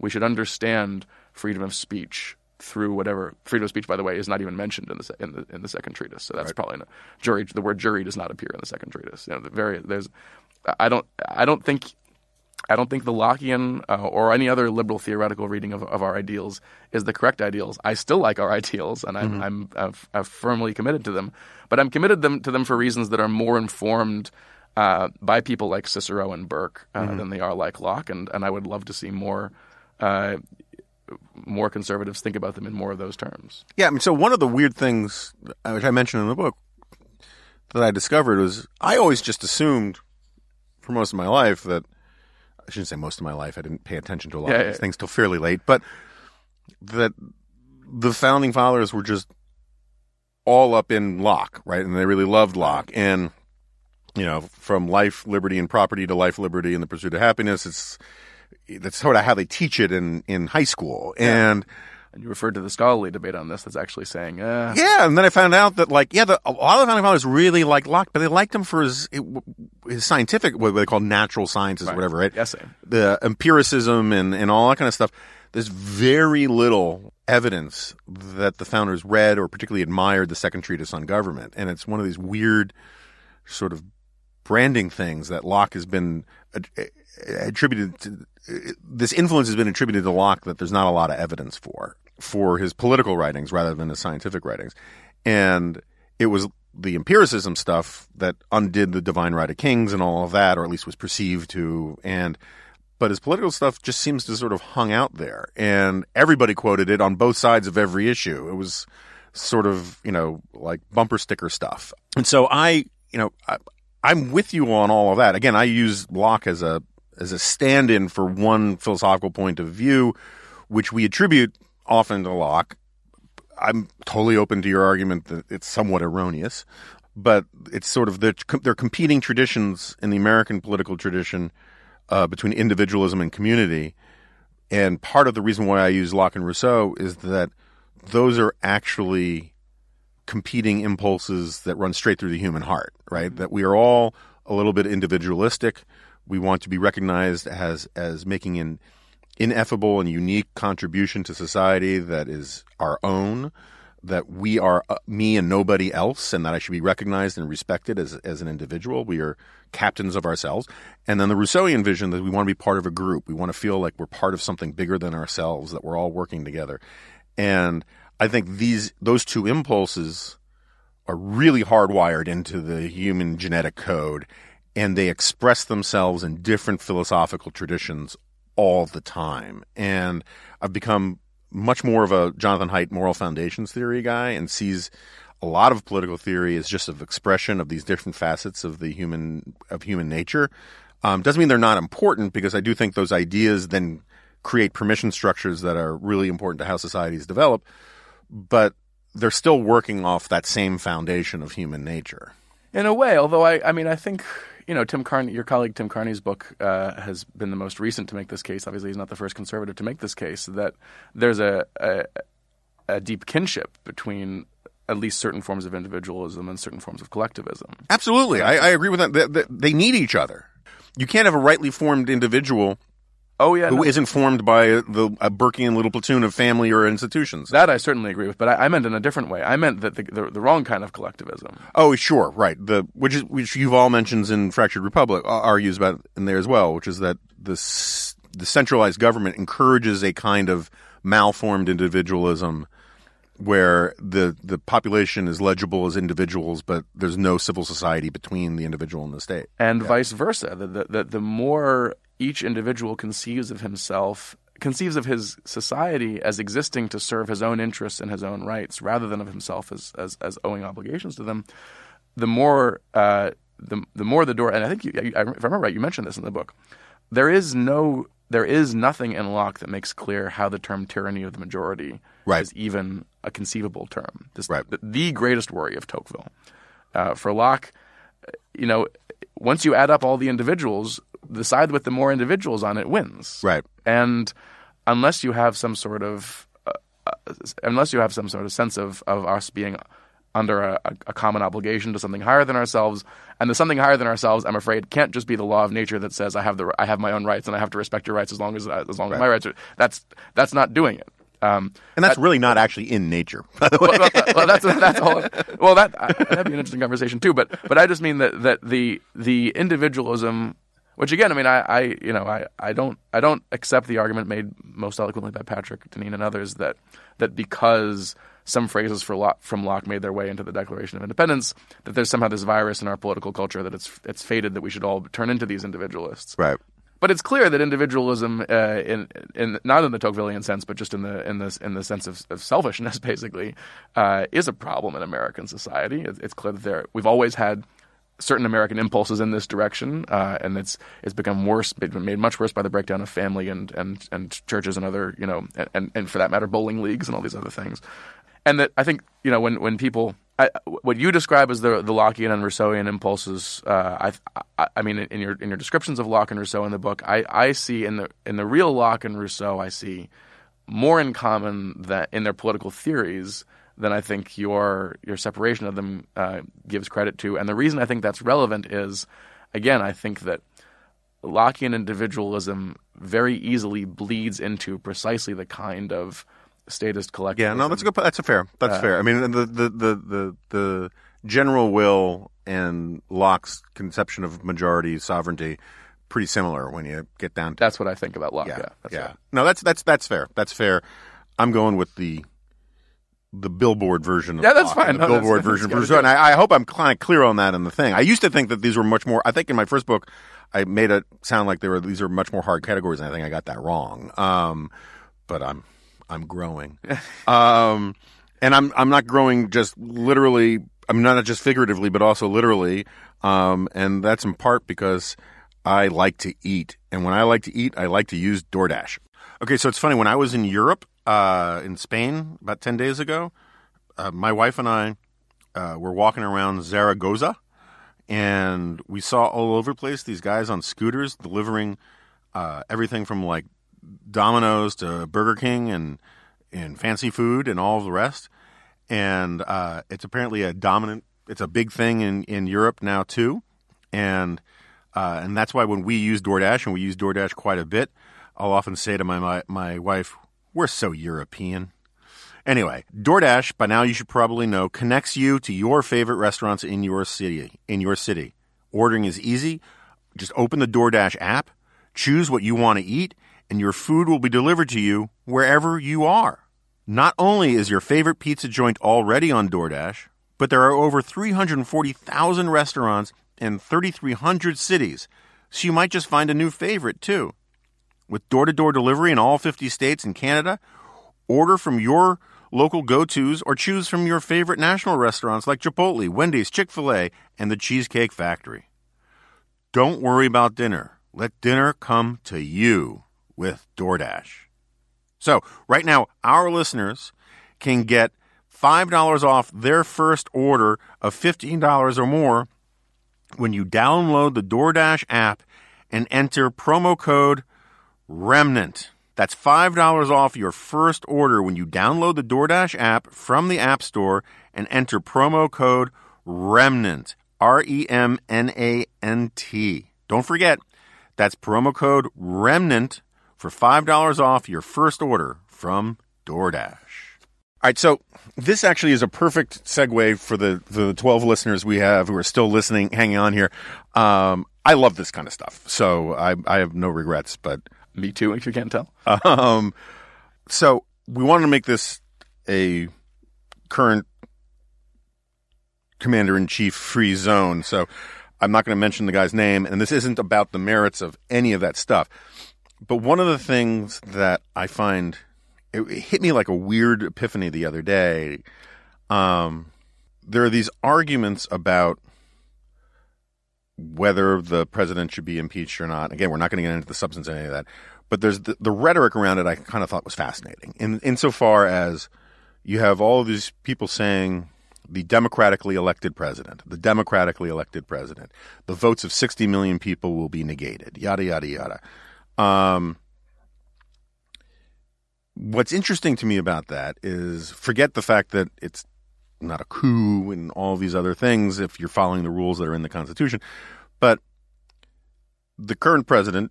We should understand freedom of speech through whatever freedom of speech. By the way, is not even mentioned in the in the in the second treatise. So that's probably not, jury. The word jury does not appear in the second treatise. You know, the very there's. I don't. I don't think I don't think the Lockean uh, or any other liberal theoretical reading of, of our ideals is the correct ideals. I still like our *laughs* ideals, and I'm, mm-hmm. I'm, I'm, I'm, firmly committed to them. But I'm committed them, to them for reasons that are more informed uh, by people like Cicero and Burke uh, mm-hmm. than they are like Locke, and, and I would love to see more uh, more conservatives think about them in more of those terms. Yeah, I mean, so one of the weird things, uh, which I mentioned in the book, that I discovered was I always just assumed for most of my life that I shouldn't say most of my life. I didn't pay attention to a lot yeah, of these yeah. things till fairly late, but that the founding fathers were just all up in Locke, right? And they really loved Locke. And, you know, from life, liberty, and property to life, liberty, and the pursuit of happiness, it's that's sort of how they teach it in, in high school. Yeah. And and you referred to the scholarly debate on this that's actually saying, eh. yeah. And then I found out that, like, yeah, the, a lot of the founding fathers really liked Locke, but they liked him for his his scientific, what they call natural sciences, right. whatever, right? Yes. The empiricism and and all that kind of stuff. There's very little evidence that the founders read or particularly admired the second treatise on government, and it's one of these weird sort of branding things that Locke has been attributed to. This influence has been attributed to Locke that there's not a lot of evidence for for his political writings rather than his scientific writings. And it was the empiricism stuff that undid the divine right of kings and all of that, or at least was perceived to. And but his political stuff just seems to sort of hung out there, and everybody quoted it on both sides of every issue. It was sort of you know like bumper sticker stuff. And so I, you know, I, I'm with you on all of that. Again, I use Locke as a as a stand-in for one philosophical point of view, which we attribute often to Locke. I'm totally open to your argument that it's somewhat erroneous, but it's sort of the, they're competing traditions in the American political tradition uh, between individualism and community. And part of the reason why I use Locke and Rousseau is that those are actually competing impulses that run straight through the human heart, right? Mm-hmm. That we are all a little bit individualistic. We want to be recognized as as making an ineffable and unique contribution to society that is our own, that we are uh, me and nobody else, and that I should be recognized and respected as, as an individual. We are captains of ourselves. And then the Rousseauian vision that we want to be part of a group. We want to feel like we're part of something bigger than ourselves, that we're all working together. And I think these those two impulses are really hardwired into the human genetic code and they express themselves in different philosophical traditions all the time. And I've become much more of a Jonathan Haidt moral foundations theory guy and sees a lot of political theory as just an expression of these different facets of the human of human nature. Um, doesn't mean they're not important because I do think those ideas then create permission structures that are really important to how societies develop, but they're still working off that same foundation of human nature. In a way, although I, I mean, I think you know, Tim Carney, your colleague Tim Carney's book uh, has been the most recent to make this case. Obviously, he's not the first conservative to make this case. That there's a, a, a deep kinship between at least certain forms of individualism and certain forms of collectivism. Absolutely, I, I agree with that. They, they, they need each other. You can't have a rightly formed individual Oh yeah, who no. not formed by the a Burkean little platoon of family or institutions. That I certainly agree with, but I, I meant in a different way. I meant that the, the, the, wrong kind of collectivism. Oh sure, right. The which is which Yuval mentions in Fractured Republic uh, argues about in there as well, which is that the the centralized government encourages a kind of malformed individualism where the the population is legible as individuals, but there's no civil society between the individual and the state, and yeah. vice versa. The, the, the, the more each individual conceives of himself conceives of his society as existing to serve his own interests and his own rights rather than of himself as as, as owing obligations to them, the more uh, the the more the door. And I think you, if I remember right, you mentioned this in the book. There is no there is nothing in Locke that makes clear how the term tyranny of the majority right. is even a conceivable term. This, right. the, the, greatest worry of Tocqueville. Uh, for Locke, you know, once you add up all the individuals, the side with the more individuals on it wins. Right. And unless you have some sort of uh, uh, unless you have some sort of sense of of us being under a, a, common obligation to something higher than ourselves, and the something higher than ourselves, I'm afraid, can't just be the law of nature that says I have the I have my own rights and I have to respect your rights as long as as long right. as my rights are. That's that's not doing it. Um, and that's that, really not actually in nature, by the way. Well, well, well that's that's all. Well, that that'd be an interesting conversation too. But but I just mean that that the the individualism Which again, I mean, I, I you know, I, I don't I don't accept the argument made most eloquently by Patrick Deneen and others that that because some phrases Locke, from Locke made their way into the Declaration of Independence, that there's somehow this virus in our political culture that it's it's fated that we should all turn into these individualists. Right. But it's clear that individualism, uh, in in not in the Tocquevillian sense, but just in the in the in the sense of, of selfishness, *laughs* basically, uh, is a problem in American society. It's, it's clear that there we've always had certain American impulses in this direction, uh, and it's it's become worse, been made much worse by the breakdown of family and and and churches and other you know and and for that matter bowling leagues and all these other things and that I think you know when when people I, what you describe as the the Lockean and Rousseauian impulses, uh, I, I, mean in your in your descriptions of Locke and Rousseau in the book, I, I see in the in the real Locke and Rousseau, I see more in common that in their political theories than I think your your separation of them uh, gives credit to. And the reason I think that's relevant is, again, I think that Lockean individualism very easily bleeds into precisely the kind of statist collective. Yeah, no, that's a good. That's a fair. That's uh, fair. I mean, the, the the the the general will and Locke's conception of majority sovereignty pretty similar when you get down to. That's what I think about Locke. Yeah, yeah. That's yeah. No, that's that's that's fair. That's fair. I'm going with the the billboard version of yeah, that's Locke, fine. The no, billboard *laughs* version of Rousseau, and I, I, hope I'm kind of clear on that in the thing. I used to think that these were much more. I think in my first book, I made it sound like they were these are much more hard categories, and I think I got that wrong. Um, but I'm I'm growing. *laughs* um, and I'm I'm not growing just literally. I'm not just figuratively, but also literally. Um, and that's in part because I like to eat, and when I like to eat, I like to use DoorDash. Okay, so it's funny when I was in Europe, uh, in Spain, about ten days ago, uh, my wife and I uh, were walking around Zaragoza, and we saw all over the place these guys on scooters delivering uh, everything from like Domino's to Burger King and and fancy food and all the rest. And uh, it's apparently a dominant. It's a big thing in, in Europe now too, and uh, and that's why when we use DoorDash and we use DoorDash quite a bit, I'll often say to my my, my wife, "We're so European." Anyway, DoorDash, by now you should probably know, connects you to your favorite restaurants in your city. In your city, ordering is easy. Just open the DoorDash app, choose what you want to eat, and your food will be delivered to you wherever you are. Not only is your favorite pizza joint already on DoorDash, but there are over 340,000 restaurants in 3,300 cities, so you might just find a new favorite too. With door to door delivery in all 50 states and Canada, order from your local go tos or choose from your favorite national restaurants like Chipotle, Wendy's, Chick fil A, and the Cheesecake Factory. Don't worry about dinner. Let dinner come to you with DoorDash. So, right now, our listeners can get $5 off their first order of $15 or more when you download the DoorDash app and enter promo code REMNANT. That's $5 off your first order when you download the DoorDash app from the App Store and enter promo code REMNANT. R E M N A N T. Don't forget, that's promo code REMNANT for $5 off your first order from DoorDash. All right, so this actually is a perfect segue for the, the 12 listeners we have who are still listening, hanging on here. Um, I love this kind of stuff, so I, I have no regrets, but. Me too, if you can't tell. Um, so we wanted to make this a current commander in chief free zone. So I'm not going to mention the guy's name, and this isn't about the merits of any of that stuff. But one of the things that I find it, it hit me like a weird epiphany the other day. Um, there are these arguments about whether the president should be impeached or not. Again, we're not going to get into the substance of any of that, but there's the, the rhetoric around it. I kind of thought was fascinating, in insofar as you have all these people saying the democratically elected president, the democratically elected president, the votes of 60 million people will be negated, yada yada yada. Um, what's interesting to me about that is forget the fact that it's not a coup and all these other things if you're following the rules that are in the Constitution. But the current president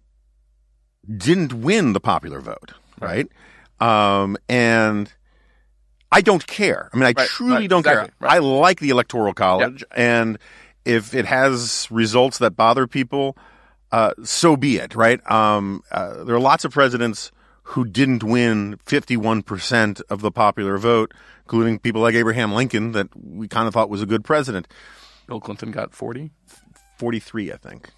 didn't win the popular vote, right? Um, and I don't care. I mean, I right, truly right, don't exactly, care. Right. I like the Electoral College, yep. and if it has results that bother people, uh, so be it, right? Um, uh, there are lots of presidents who didn't win 51% of the popular vote, including people like Abraham Lincoln, that we kind of thought was a good president. Bill Clinton got 40 43, I think.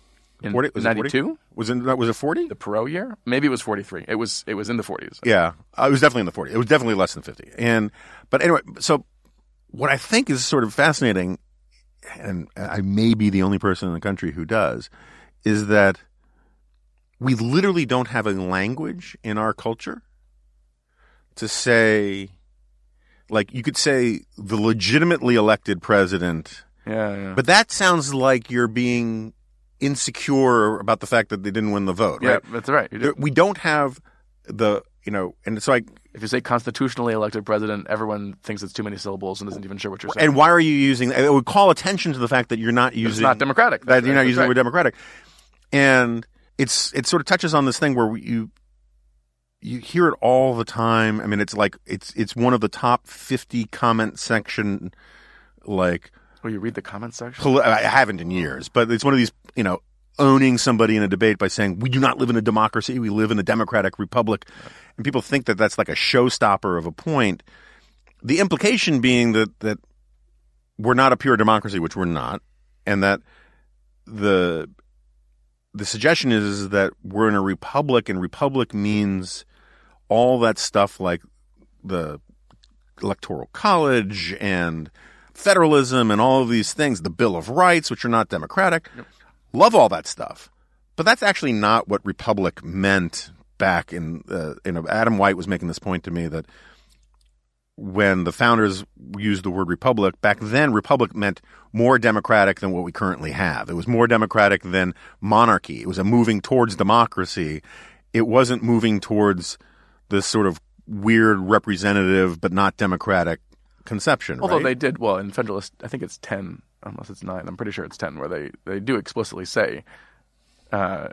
in 40 was it 40? 92, Was it, was it 40? the Perot year. Maybe it was 43. It was it was in the 40s. Yeah, uh, it was definitely in the 40. It was definitely less than 50. And but anyway, so what I think is sort of fascinating, and I may be the only person in the country who does, is that we literally don't have a language in our culture to say, like you could say, the legitimately elected president, Yeah, yeah. but that sounds like you're being insecure about the fact that they didn't win the vote, yeah, right? that's right. We don't have the you know, and it's like If you say constitutionally elected president, everyone thinks it's too many syllables and isn't even sure what you're saying. And why are you using? It would call attention to the fact that you're not using. it's not democratic. That you're not using the right. word democratic, and it's it sort of touches on this thing where you you hear it all the time. I mean, it's like it's it's one of the top fifty comment section, like Will you read the comment section? poli- I haven't in years, but it's one of these you know owning somebody in a debate by saying we do not live in a democracy, we live in a democratic republic, and people think that that's like a showstopper of a point. The implication being that that we're not a pure democracy, which we're not, and that the the suggestion is that we're in a republic, and republic means all that stuff like the electoral college and federalism and all of these things, the Bill of Rights, which are not democratic. Love all that stuff, but that's actually not what republic meant back in. Uh, you know, Adam White was making this point to me that when the founders used the word republic back then, republic meant more democratic than what we currently have. It was more democratic than monarchy. It was a moving towards democracy. It wasn't moving towards this sort of weird representative but not democratic conception. Although right? they did well in Federalist, I think it's ten, unless it's nine. I'm pretty sure it's ten, where they, they do explicitly say, uh,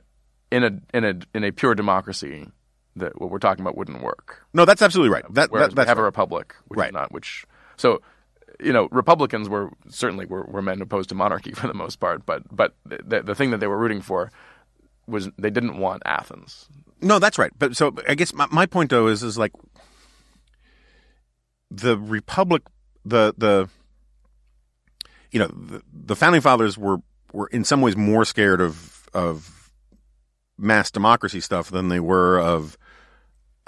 in a in a in a pure democracy, that what we're talking about wouldn't work. no, that's absolutely right. That, Whereas that have a republic, which Right. is not. Which so, you know, Republicans were certainly were, were men opposed to monarchy *laughs* for the most part, but but the the thing that they were rooting for was they didn't want Athens. No, that's right. But so I guess my, my point though is is like the republic, the the you know the, the founding fathers were were in some ways more scared of of mass democracy stuff than they were of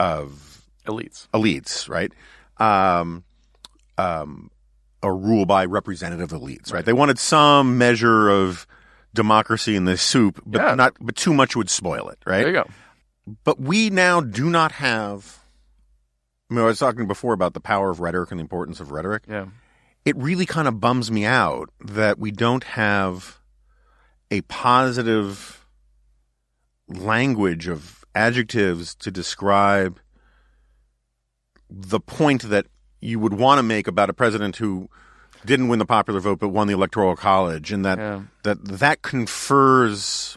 of Elites. elites, right? Um, um, or rule by representative elites, right? They wanted some measure of democracy in the soup, but Yeah. not, but too much would spoil it, right? There you go. But we now do not have. I mean, I was talking before about the power of rhetoric and the importance of rhetoric. Yeah. It really kind of bums me out that we don't have a positive language of adjectives to describe the point that you would want to make about a president who didn't win the popular vote but won the electoral college and that Yeah. that that confers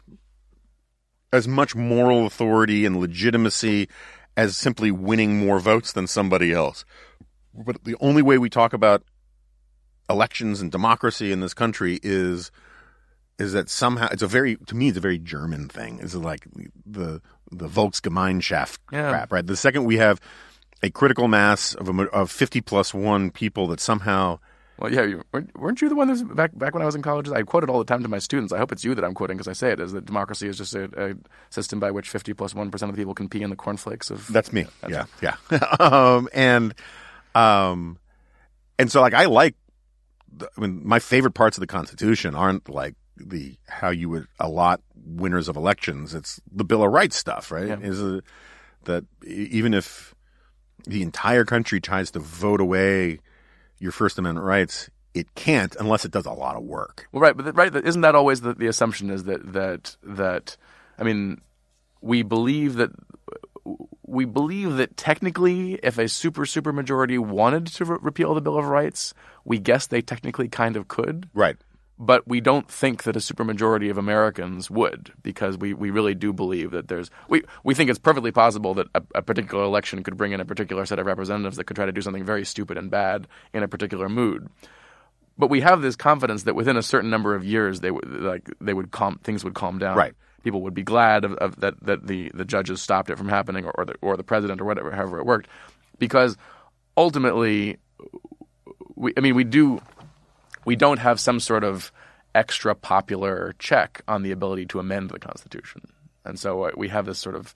as much moral authority and legitimacy as simply winning more votes than somebody else. But the only way we talk about elections and democracy in this country is is that somehow it's a very to me it's a very German thing. It's like the the Volksgemeinschaft Yeah. crap, right? The second we have a critical mass of a, of fifty plus one people that somehow Well, yeah, you, weren't, you the one that's back back when I was in college? I quoted all the time to my students. I hope it's you that I'm quoting because I say it is that democracy is just a, a system by which 50 plus one percent of the people can pee in the cornflakes of. That's me. yeah, yeah. *laughs* um, and um, and so like I like. the- I mean, my favorite parts of the Constitution aren't like the how you would allot winners of elections. It's the Bill of Rights stuff, right? Yeah. Is it, that even if the entire country tries to vote away your First Amendment rights, it can't unless it does a lot of work. Well, right, but right, isn't that always the, the assumption? Is that that that I mean, we believe that we believe that technically, if a super super majority wanted to re- repeal the Bill of Rights, we guess they technically kind of could. Right. But we don't think that a supermajority of Americans would because we, we really do believe that there's we, we think it's perfectly possible that a, a particular election could bring in a particular set of representatives that could try to do something very stupid and bad in a particular mood. But we have this confidence that within a certain number of years they would like they would calm things would calm down. Right. people would be glad of, of that that the, the judges stopped it from happening, or, or the or the president, or whatever, however it worked, because ultimately, we I mean we do we don't have some sort of extra popular check on the ability to amend the Constitution, and so uh, we have this sort of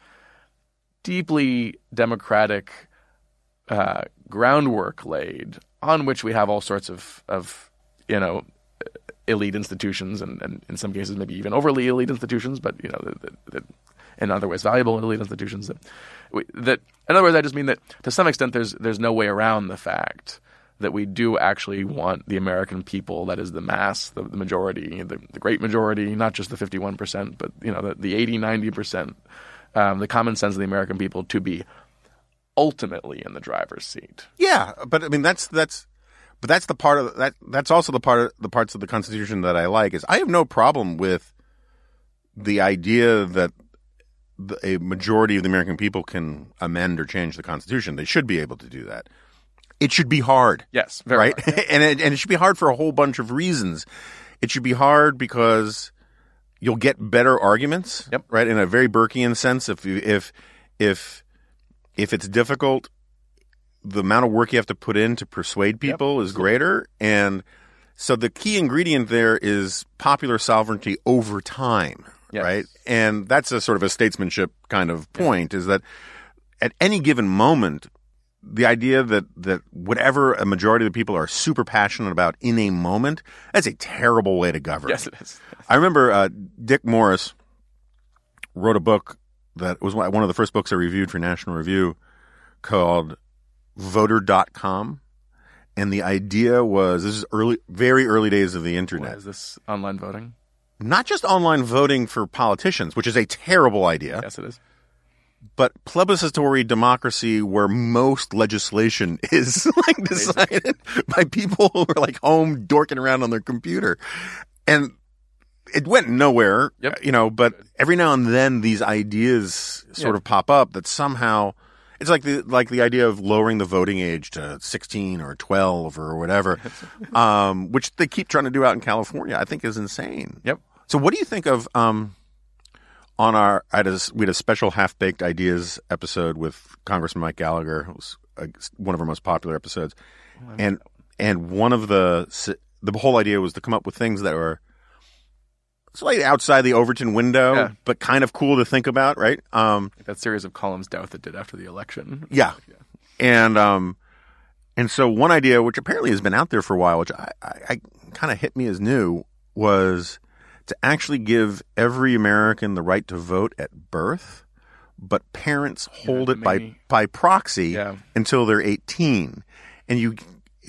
deeply democratic uh, groundwork laid on which we have all sorts of of you know elite institutions and, and in some cases maybe even overly elite institutions, but you know in other ways valuable elite institutions that we, that in other words I just mean that to some extent there's there's no way around the fact that we do actually want the American people, that is the mass, the, the majority, the, the, great majority, not just the 51%, but you know the, the 80, 90%, um, the common sense of the American people to be ultimately in the driver's seat. Yeah, but I mean that's that's but that's the part of that that's also the part of the parts of the constitution that I like is I have no problem with the idea that the, a majority of the American people can amend or change the constitution. They should be able to do that. It should be hard. Yes, right? Hard. *laughs* and it, and it should be hard for a whole bunch of reasons. It should be hard because you'll get better arguments, yep. right? In a very Burkean sense, if you, if if if it's difficult, the amount of work you have to put in to persuade people yep. is greater. And so the key ingredient there is popular sovereignty over time, yes. right? And that's a sort of a statesmanship kind of point is that at any given moment, the idea that, that whatever a majority of the people are super passionate about in a moment, that's a terrible way to govern. Yes, it is. I remember uh, Dick Morris wrote a book that was one of the first books I reviewed for National Review called Voter.com. And the idea was this is early, very early days of the internet. What, is this online voting? Not just online voting for politicians, which is a terrible idea. Yes, it is. But plebiscitary democracy, where most legislation *laughs* is like decided by people who are like home dorking around on their computer, and it went nowhere. Yep. You know, but every now and then these ideas sort Yeah. of pop up that somehow it's like the like the idea of lowering the voting age to 16 or 12 or whatever, *laughs* um, which they keep trying to do out in California. I think is insane. Yep. So what do you think of um, on our I had a, we had a special half baked ideas episode with Congressman Mike Gallagher. It was uh one of our most popular episodes, and and one of the the whole idea was to come up with things that were slightly outside the Overton window, Yeah. but kind of cool to think about, right? Um, That series of columns Douthat did after the election. yeah, and um, and so one idea, which apparently has been out there for a while, which I, I, I kind of hit me as new, was to actually give every American the right to vote at birth, but parents hold it by maybe- by proxy Yeah. until they're eighteen, and you.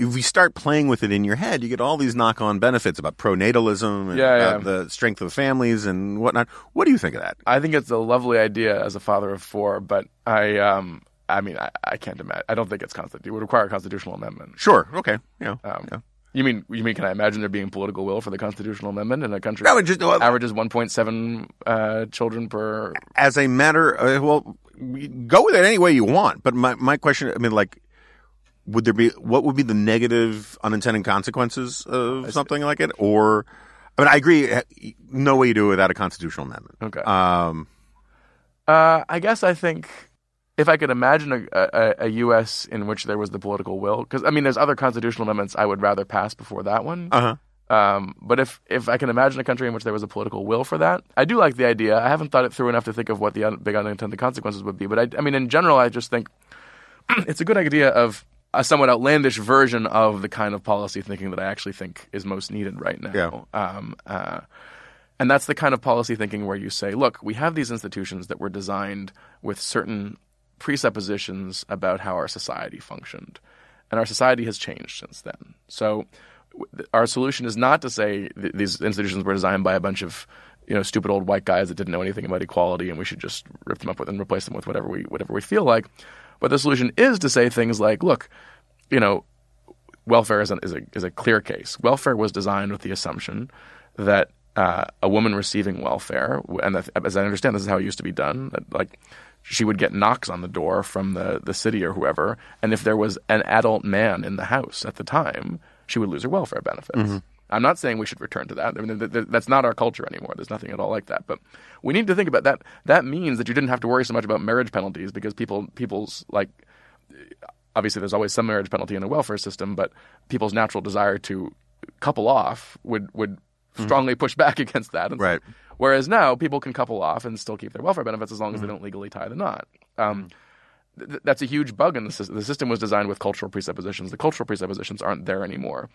If you start playing with it in your head, you get all these knock-on benefits about pronatalism and Yeah, about yeah. the strength of families and whatnot. What do you think of that? I think it's a lovely idea as a father of four, but I, um, I mean, I, I can't imagine. I don't think it's constant. It would require a constitutional amendment. Sure. Okay. Yeah. Um, yeah. You mean you mean can I imagine there being political will for the constitutional amendment in a country would just well, averages 1.7 uh, children per? as a matter. Uh, well, go with it any way you want. But my my question, I mean, like, would there be what would be the negative unintended consequences of something like it? Or, I mean, I agree. uh, No way you do it without a constitutional amendment. Okay. Um, Uh, I guess I think if I could imagine a, a, a U.S. in which there was the political will, because I mean, there's other constitutional amendments I would rather pass before that one. uh huh. Um, but if if I can imagine a country in which there was a political will for that, I do like the idea. I haven't thought it through enough to think of what the un- big unintended consequences would be. But I, I mean, in general, I just think *clears throat* it's a good idea of a somewhat outlandish version of the kind of policy thinking that I actually think is most needed right now. Yeah. Um, uh, and that's the kind of policy thinking where you say, look, we have these institutions that were designed with certain presuppositions about how our society functioned. And our society has changed since then. So our solution is not to say th- these institutions were designed by a bunch of you know stupid old white guys that didn't know anything about equality and we should just rip them up with and replace them with whatever we whatever we feel like. But the solution is to say things like, look, you know, welfare is, an, is, a, is a clear case. Welfare was designed with the assumption that uh, a woman receiving welfare, and as I understand, this is how it used to be done. That, like she would get knocks on the door from the, the city or whoever, and if there was an adult man in the house at the time, she would lose her welfare benefits. Mm-hmm. I'm not saying we should return to that. I mean, th- th- that's not our culture anymore. There's nothing at all like that. But we need to think about that. That means that you didn't have to worry so much about marriage penalties because people, people's like, obviously there's always some marriage penalty in the welfare system, but people's natural desire to couple off would would mm-hmm. strongly push back *laughs* against that. And so- Right. Whereas now people can couple off and still keep their welfare benefits as long as they don't legally tie the knot. Um, th- that's a huge bug in the system. The system was designed with cultural presuppositions. The cultural presuppositions aren't there anymore.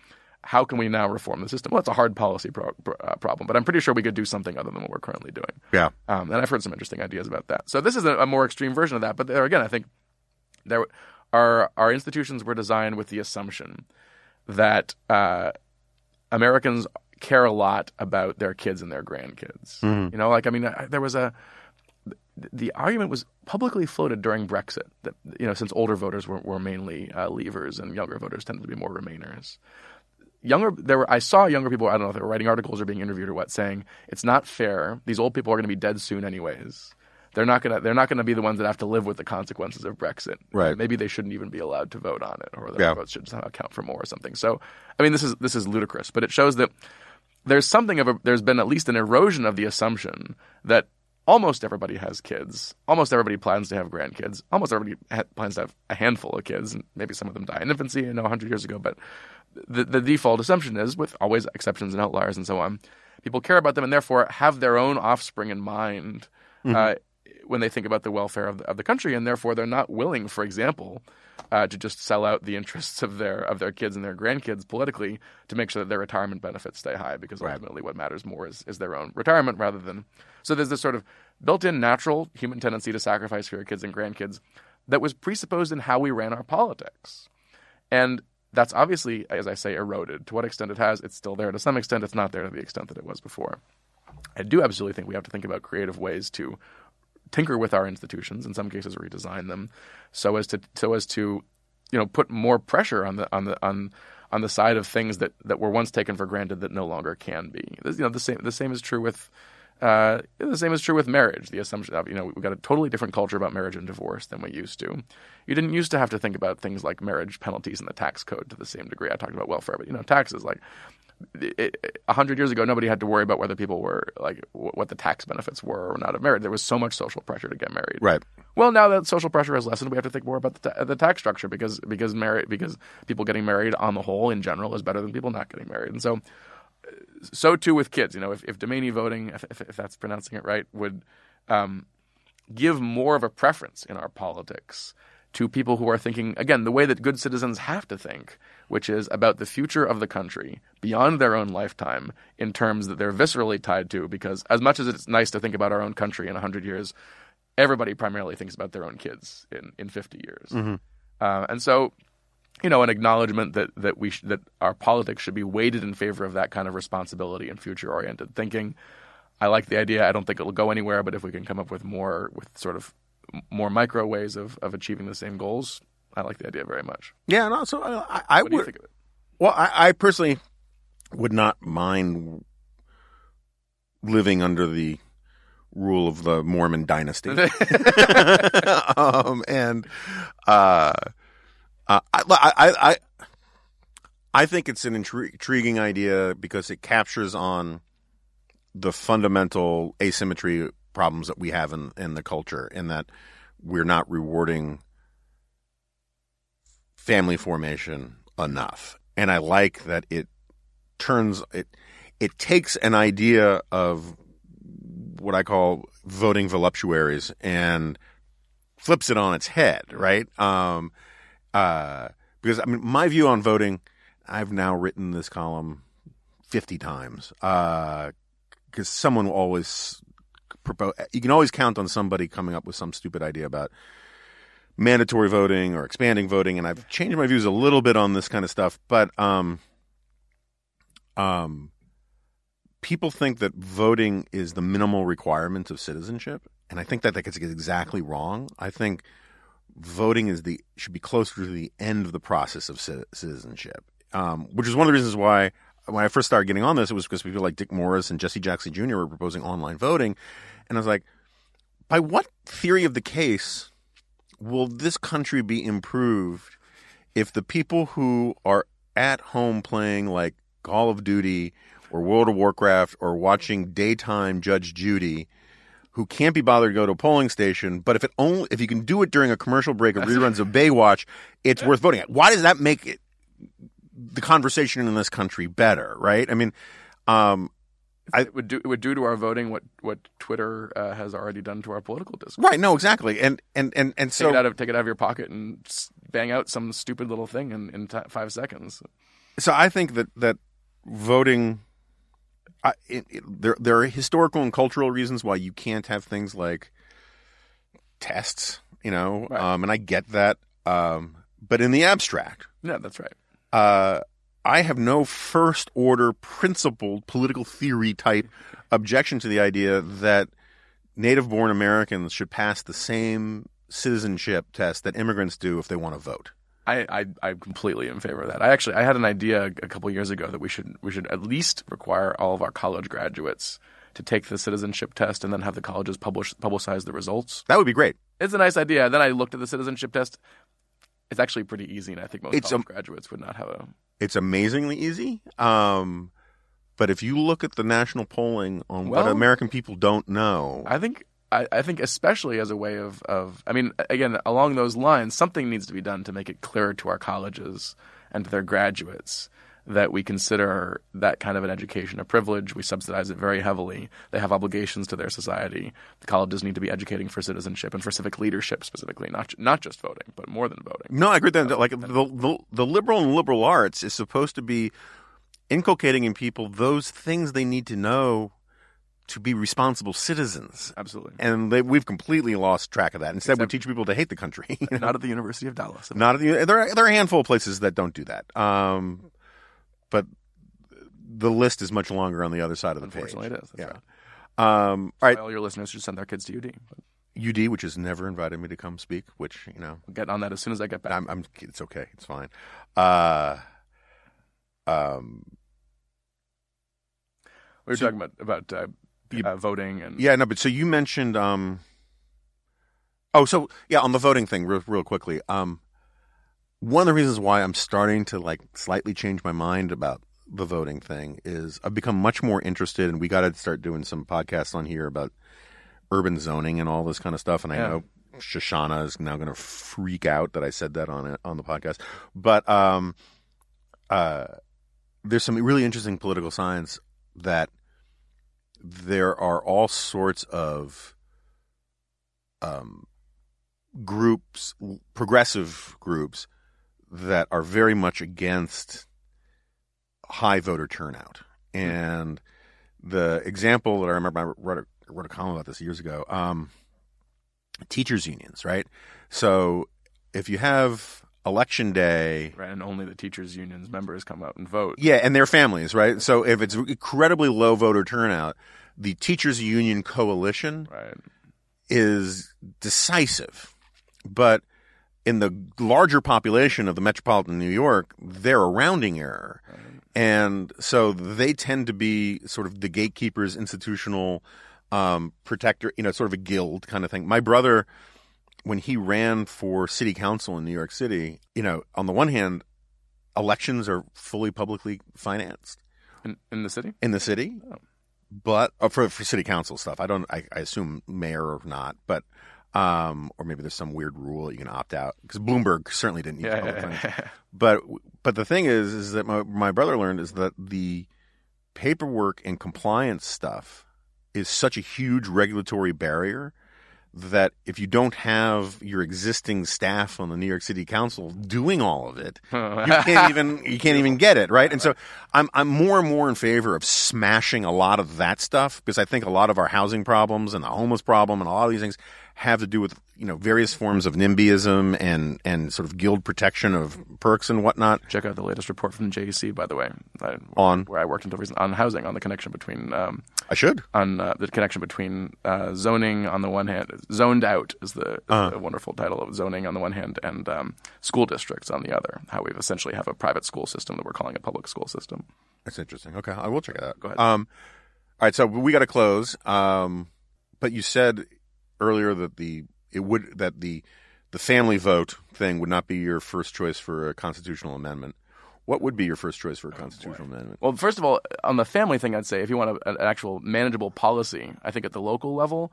How can we now reform the system? Well, it's a hard policy pro- pro- uh, problem, but I'm pretty sure we could do something other than what we're currently doing. Yeah. Um, and I've heard some interesting ideas about that. So this is a, a more extreme version of that. But there again, I think there our our institutions were designed with the assumption that uh, Americans care a lot about their kids and their grandkids. You know, like I mean, I, there was a the argument was publicly floated during Brexit that you know since older voters were, were mainly uh, leavers and younger voters tended to be more remainers. Younger, there were I saw younger people. I don't know if they were writing articles or being interviewed or what, saying it's not fair. These old people are going to be dead soon anyways. They're not gonna. They're not gonna be the ones that have to live with the consequences of Brexit. Right. Maybe they shouldn't even be allowed to vote on it, or their Yeah. votes should somehow count for more or something. So, I mean, this is this is ludicrous, but it shows that there's something of a there's been at least an erosion of the assumption that almost everybody has kids, almost everybody plans to have grandkids, almost everybody ha- plans to have a handful of kids, and maybe some of them die in infancy, you know, 100 years ago. But the the default assumption is, with always exceptions and outliers and so on, people care about them and therefore have their own offspring in mind. Uh, when they think about the welfare of the, of the country, and therefore they're not willing, for example, uh, to just sell out the interests of their of their kids and their grandkids politically to make sure that their retirement benefits stay high, because ultimately what matters more is, is their own retirement rather than. So there's this sort of built-in natural human tendency to sacrifice for your kids and grandkids that was presupposed in how we ran our politics, and that's obviously, as I say, eroded. To what extent it has, it's still there. To some extent, it's not there to the extent that it was before. I do absolutely think we have to think about creative ways to tinker with our institutions, in some cases redesign them, so as to so as to you know put more pressure on the on the on on the side of things that, that were once taken for granted that no longer can be. You know the same the same is true with uh, the same is true with marriage. The assumption of you know we've got a totally different culture about marriage and divorce than we used to. You didn't used to have to think about things like marriage penalties in the tax code to the same degree. I talked about welfare, but you know taxes like a hundred years ago, nobody had to worry about whether people were like wh- what the tax benefits were or not of marriage. There was so much social pressure to get married. Right. Well, now that social pressure has lessened, we have to think more about the, ta- the tax structure because because married because people getting married on the whole in general is better than people not getting married, and so so too with kids. You know, if if Domini voting, if, if, that's pronouncing it right, would um, give more of a preference in our politics to people who are thinking again the way that good citizens have to think, which is about the future of the country beyond their own lifetime in terms that they're viscerally tied to. Because as much as it's nice to think about our own country in hundred years, everybody primarily thinks about their own kids in in fifty years, uh, and so you know, an acknowledgement that that we sh- that our politics should be weighted in favor of that kind of responsibility and future oriented thinking. I like the idea. I don't think it'll go anywhere, but if we can come up with more with sort of more micro ways of, of achieving the same goals, I like the idea very much. Yeah. No. So uh, I, I What do you would. think of it? Well, I, I personally would not mind living under the rule of the Mormon dynasty. *laughs* *laughs* um, and uh, uh, I, I, I, I think it's an intri- intriguing idea because it captures on the fundamental asymmetry problems that we have in, in the culture, in that we're not rewarding family formation enough. And I like that it turns it it takes an idea of what I call voting voluptuaries and flips it on its head, right? Um, uh, because I mean, my view on voting, I've now written this column fifty times. Because someone will always propose. You can always count on somebody coming up with some stupid idea about mandatory voting or expanding voting, and I've changed my views a little bit on this kind of stuff. But um, um, people think that voting is the minimal requirement of citizenship, and I think that that gets exactly wrong. I think voting is the should be closer to the end of the process of citizenship, um, which is one of the reasons why when I first started getting on this, it was because people like Dick Morris and Jesse Jackson Jr. were proposing online voting, and I was like, by what theory of the case will this country be improved if the people who are at home playing like Call of Duty or World of Warcraft or watching daytime Judge Judy who can't be bothered to go to a polling station, but if it only if you can do it during a commercial break or reruns of *laughs* Baywatch, it's worth voting at. Why does that make it the conversation in this country better, right? I mean, um, I- it would do it would do to our voting what what Twitter uh, has already done to our political discourse. right, no, exactly. And and and and so Take it out of take it out of your pocket and bang out some stupid little thing in in t- five seconds. so I think that that voting I, it, it, there there are historical and cultural reasons why you can't have things like tests, you know, Right. um, and I get that. Um, but in the abstract, Yeah, that's right. uh, I have no first order principled political theory type objection to the idea that native born Americans should pass the same citizenship test that immigrants do if they want to vote. I, I I'm completely in favor of that. I actually I had an idea a couple years ago that we should we should at least require all of our college graduates to take the citizenship test and then have the colleges publish publicize the results. That would be great. It's a nice idea. Then I looked at the citizenship test. It's actually pretty easy, and I think most It's college a- graduates would not have a. It's amazingly easy. Um, but if you look at the national polling on what American people don't know, I think I, I think especially as a way of of I mean again along those lines, something needs to be done to make it clearer to our colleges and to their graduates that we consider that kind of an education a privilege. We subsidize it very heavily. They have obligations to their society. The colleges need to be educating for citizenship and for civic leadership specifically, not not just voting, but more than voting. No, I agree with that. Like the, the the liberal and liberal arts is supposed to be inculcating in people those things they need to know to be responsible citizens. Absolutely. And they, we've completely lost track of that. Instead, we teach people to hate the country. you *laughs* know? Not at the University of Dallas. Not at the, there. Are, there are a handful of places that don't do that. Um, but the list is much longer on the other side of the Unfortunately, page. it is. Yeah. right. Um, all right, All your listeners should send their kids to UD. But UD, which has never invited me to come speak, which you know we'll get on that as soon as I get back. I'm, I'm it's okay. It's fine. Uh, um, we were so- talking about about uh, You- uh, voting and yeah, no, but so you mentioned, um, oh, so yeah, on the voting thing, real, real quickly. Um, one of the reasons why I'm starting to like slightly change my mind about the voting thing is I've become much more interested, and we got to start doing some podcasts on here about urban zoning and all this kind of stuff. And I Yeah. know Shoshana is now going to freak out that I said that on it on the podcast, but um, uh, there's some really interesting political science that there are all sorts of um, groups, progressive groups, that are very much against high voter turnout. And the example that I remember, I wrote a, wrote a column about this years ago. Um, teachers unions, right? So if you have election day right, and only the teachers unions members come out and vote. yeah, and their families, right? So if it's incredibly low voter turnout, the teachers union coalition Right. is decisive. But in the larger population of the metropolitan New York, they're a rounding error. And so they tend to be sort of the gatekeepers, institutional um, protector, you know, sort of a guild kind of thing. My brother, when he ran for city council in New York City, you know, on the one hand, elections are fully publicly financed In, in the city? in the city, Oh. but uh, for for city council stuff, I don't. I, I assume mayor or not, but um, or maybe there's some weird rule you can opt out because Bloomberg certainly didn't use Yeah, public yeah, yeah. *laughs* But but the thing is, is that my my brother learned is that the paperwork and compliance stuff is such a huge regulatory barrier that if you don't have your existing staff on the New York City Council doing all of it, *laughs* you can't even you can't even get it right. And so I'm I'm more and more in favor of smashing a lot of that stuff because I think a lot of our housing problems and the homeless problem and a lot of these things have to do with you know various forms of NIMBYism and and sort of guild protection of perks and whatnot. Check out the latest report from the JEC, by the way, I, On? where I worked until recent on housing, on the connection between um, I should. on uh, the connection between uh, zoning on the one hand, zoned out is the, Uh-huh. the wonderful title of zoning on the one hand, and um, school districts on the other. How we essentially have a private school system that we're calling a public school system. That's interesting. Okay, I will check it out. Go ahead. Um, all right, so we got to close. Um, but you said earlier that the it would that the the family vote thing would not be your first choice for a constitutional amendment. What would be your first choice for a constitutional amendment? Well, first of all, on the family thing, I'd say if you want a, an actual manageable policy, I think at the local level,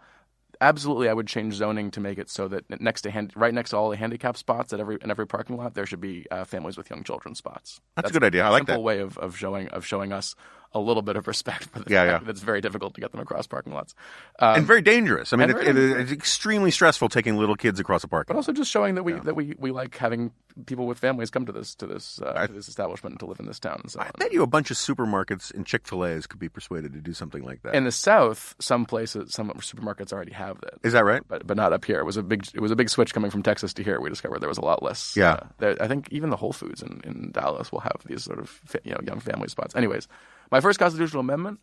absolutely, I would change zoning to make it so that next to hand, right next to all the handicap spots at every in every parking lot, there should be uh, families with young children spots. That's a good idea. I like simple that. way of, of showing of showing us a little bit of respect for the Yeah, fact yeah. that it's very difficult to get them across parking lots. Um, and very dangerous. I mean, it, it, it's extremely stressful taking little kids across a park. but also just showing that we that we, we like having people with families come to this to this uh, to this establishment and to live in this town so on. I bet you a bunch of supermarkets and Chick Fil A's could be persuaded to do something like that. In the South, some places, some supermarkets already have that. Is that right? but but not up here. It was a big it was a big switch coming from Texas to here. We discovered there was a lot less. Yeah. uh, there, I think even the Whole Foods in, in Dallas will have these sort of you know young family spots. Anyways, my first constitutional amendment.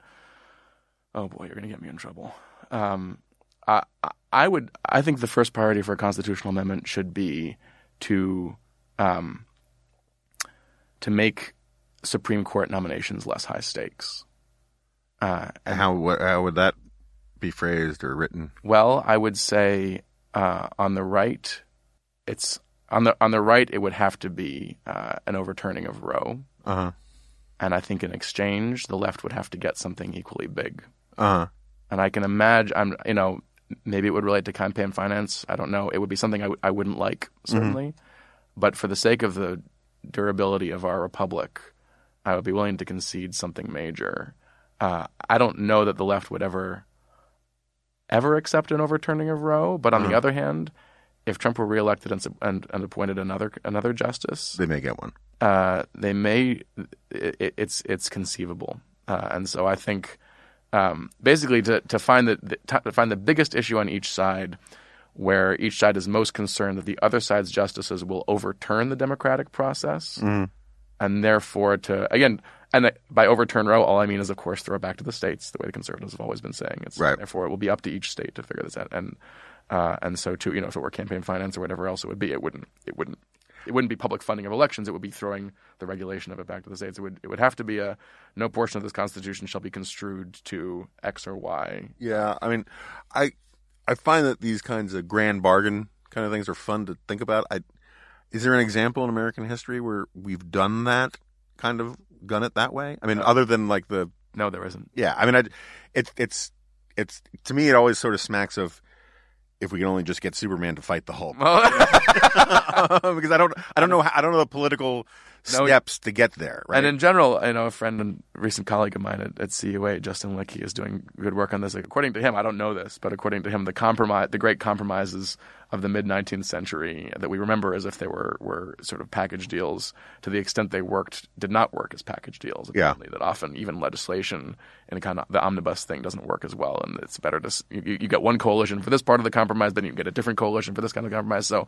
Oh boy, you're gonna get me in trouble. Um, I I- would I think the first priority for a constitutional amendment should be to um, to make Supreme Court nominations less high stakes. Uh, how what, how would that be phrased or written? Well, I would say uh, on the right, it's on the on the right. It would have to be uh, an overturning of Roe, Uh huh. And I think in exchange, the left would have to get something equally big. Uh huh. And I can imagine, I'm you know, maybe it would relate to campaign finance. I don't know. It would be something I w- I wouldn't like certainly, but for the sake of the durability of our republic, I would be willing to concede something major. Uh, I don't know that the left would ever ever accept an overturning of Roe, but on the other hand, if Trump were reelected and, and, and appointed another another justice, They may get one. Uh, they may it, it's it's conceivable, uh, and so I think um, basically to to find the to find the biggest issue on each side, where each side is most concerned that the other side's justices will overturn the democratic process, and therefore to again. And by overturn Roe, all I mean is, of course, throw it back to the states, the way the conservatives have always been saying. It's, Right. Therefore, it will be up to each state to figure this out. And uh, and so, too, you know, if it were campaign finance or whatever else it would be, it wouldn't it wouldn't it wouldn't be public funding of elections. It would be throwing the regulation of it back to the states. It would it would have to be a no portion of this constitution shall be construed to X or Y. Yeah, I mean, I I find that these kinds of grand bargain kind of things are fun to think about. I is there an example in American history where we've done that kind of done it that way? I mean, other than like the No, there isn't. yeah, I mean, I, it's it's it's to me it always sort of smacks of if we can only just get Superman to fight the Hulk. Oh. *laughs* Because I don't I don't know I don't know the political No, steps to get there. Right? And in general, I know a friend and recent colleague of mine at, at CUA, Justin Litke, is doing good work on this. According to him, I don't know this, but according to him, the compromise, the great compromises of the mid 19th century that we remember as if they were were sort of package deals, to the extent they worked, did not work as package deals. Yeah. That often even legislation and kind of the omnibus thing doesn't work as well, and it's better to you, you get one coalition for this part of the compromise, then you get a different coalition for this kind of compromise. So.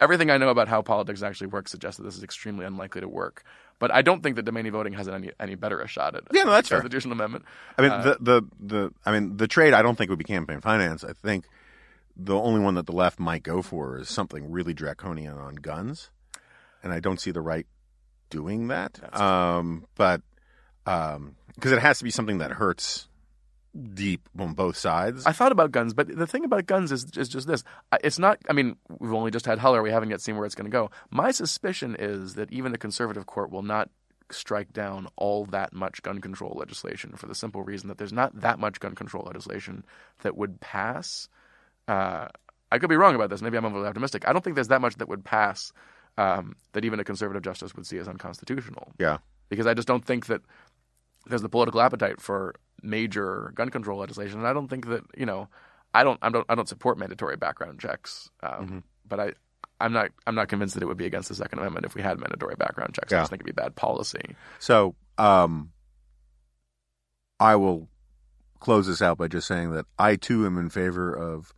Everything I know about how politics actually works suggests that this is extremely unlikely to work. But I don't think that domain voting has any any better a shot at Yeah, no, that's fair. constitutional amendment. I mean, the, the the I mean, the trade I don't think would be campaign finance. I think the only one that the left might go for is something really draconian on guns, and I don't see the right doing that. Um, but because it has to be something that hurts deep on both sides. I thought about guns, but the thing about guns is is just this: it's not. I mean, we've only just had Heller; we haven't yet seen where it's going to go. My suspicion is that even a conservative court will not strike down all that much gun control legislation for the simple reason that there's not that much gun control legislation that would pass. Uh, I could be wrong about this. Maybe I'm overly optimistic. I don't think there's that much that would pass um, that even a conservative justice would see as unconstitutional. yeah, because I just don't think that there's the political appetite for major gun control legislation, and I don't think that you know, I don't, I don't, I don't support mandatory background checks, um, but I, I'm not, I'm not convinced that it would be against the Second Amendment if we had mandatory background checks. I Yeah. just think it'd be bad policy. So, um, I will close this out by just saying that I too am in favor of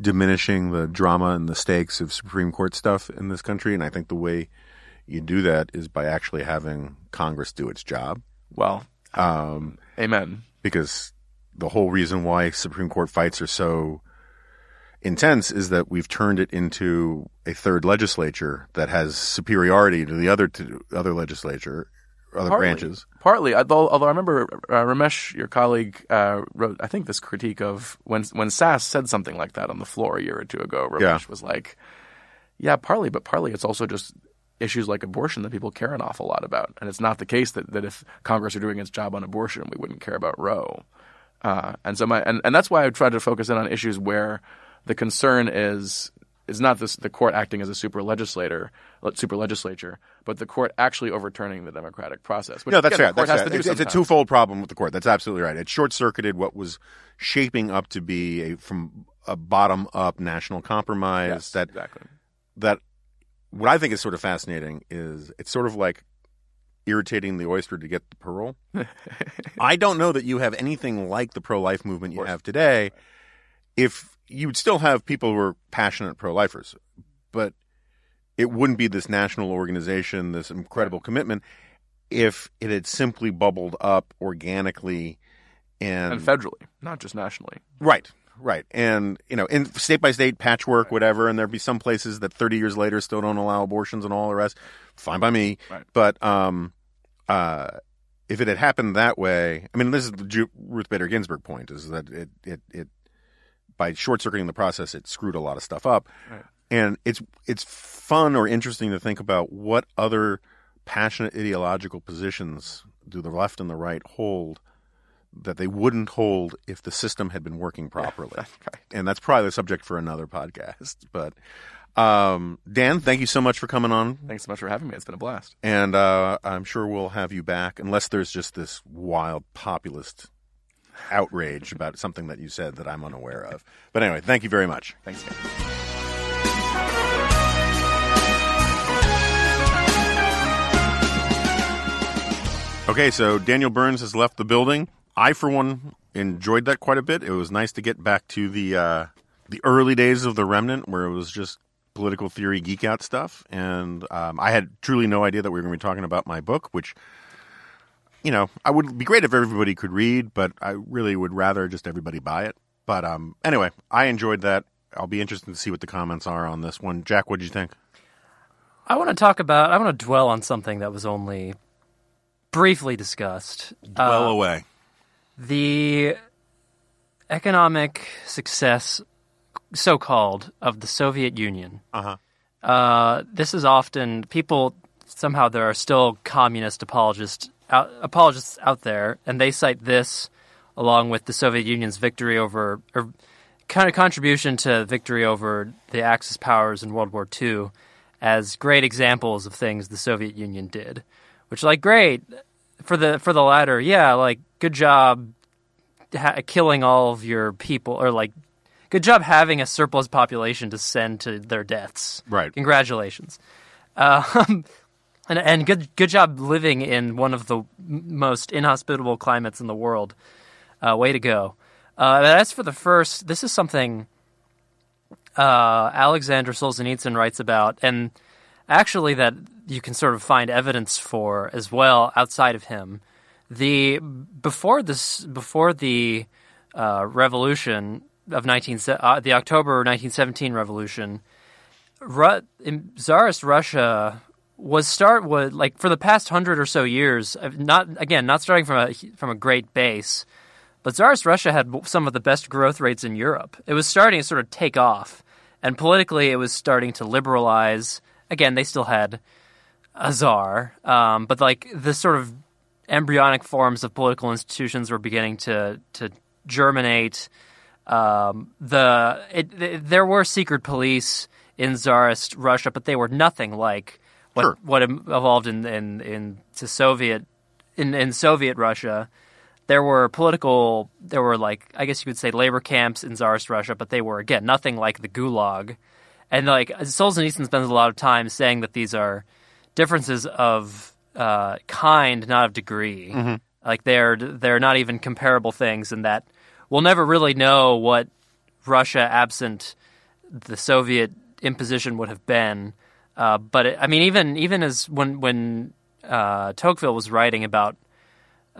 diminishing the drama and the stakes of Supreme Court stuff in this country, and I think the way you do that is by actually having Congress do its job. Well, Um, amen. because the whole reason why Supreme Court fights are so intense is that we've turned it into a third legislature that has superiority to the other two, other legislature, other Partly. branches. Partly, although, although I remember uh, Ramesh, your colleague, uh, wrote I think this critique of when when Sasse said something like that on the floor a year or two ago. Ramesh Yeah. was like, "Yeah, partly, but partly it's also just issues like abortion that people care an awful lot about. And it's not the case that, that if Congress are doing its job on abortion, we wouldn't care about Roe. Uh, and so my and, and that's why I try to focus in on issues where the concern is is not this, the court acting as a super legislator, super legislature, but the court actually overturning the democratic process. Which, no, that's again, right. That's right. It's, it's a twofold problem with the court. That's absolutely right. It short circuited what was shaping up to be a from a bottom up national compromise. Yes, that exactly. that what I think is sort of fascinating is it's sort of like irritating the oyster to get the pearl. *laughs* I don't know that you have anything like the pro life movement you have today. If you would still have people who are passionate pro lifers, but it wouldn't be this national organization, this incredible commitment, if it had simply bubbled up organically and, and federally, not just nationally. Right, right, and you know, in state by state patchwork, whatever, and there'd be some places that 30 years later still don't allow abortions and all the rest. Fine by me, Right. but um, uh, if it had happened that way, I mean, this is the Ju- Ruth Bader Ginsburg point: is that it it it by short circuiting the process, it screwed a lot of stuff up, Right. and it's it's fun or interesting to think about what other passionate ideological positions do the left and the right hold that they wouldn't hold if the system had been working properly. That's *laughs* right. And that's probably the subject for another podcast. But um, Dan, thank you so much for coming on. Thanks so much for having me. It's been a blast. And uh, I'm sure we'll have you back, unless there's just this wild populist outrage *laughs* about something that you said that I'm unaware of. But anyway, thank you very much. Thanks again. Okay, so Daniel Burns has left the building. I, for one, enjoyed that quite a bit. It was nice to get back to the uh, the early days of the Remnant, where it was just political theory geek out stuff, and um, I had truly no idea that we were going to be talking about my book, which you know I would be great if everybody could read, but I really would rather just everybody buy it. But um, anyway, I enjoyed that. I'll be interested to see what the comments are on this one. Jack, what did you think? I want to talk about. I want to dwell on something that was only briefly discussed. well Uh, away. The economic success, so called, of the Soviet Union. Uh-huh. Uh, this is often people somehow there are still communist apologists out, apologists out there, and they cite this along with the Soviet Union's victory over or kind of contribution to victory over the Axis powers in World War II as great examples of things the Soviet Union did. Which, like, great for the for the latter, yeah, like good job ha- killing all of your people, or like good job having a surplus population to send to their deaths. Right. Congratulations. Um, *laughs* and and good good job living in one of the most inhospitable climates in the world. Uh, way to go. Uh, as for the first, this is something uh, Alexander Solzhenitsyn writes about, and actually that you can sort of find evidence for as well outside of him. The before this before the uh, revolution of nineteen uh, the October 1917 revolution, Ru- Tsarist Russia was start was like for the past hundred or so years. uh, Not again, not starting from a from a great base, but Tsarist Russia had some of the best growth rates in Europe. It was starting to sort of take off, and politically, it was starting to liberalize. Again, they still had a czar, um, but like the sort of embryonic forms of political institutions were beginning to to germinate. Um, the it, it, there were secret police in czarist Russia, but they were nothing like what Sure. what evolved in in in to Soviet in in Soviet Russia. There were political, there were like I guess you could say labor camps in Tsarist Russia, but they were again nothing like the Gulag. And like Solzhenitsyn spends a lot of time saying that these are differences of uh, kind, not of degree. Like they're they're not even comparable things, and that we'll never really know what Russia absent the Soviet imposition would have been. Uh, but it, I mean, even even as when when uh, Tocqueville was writing about,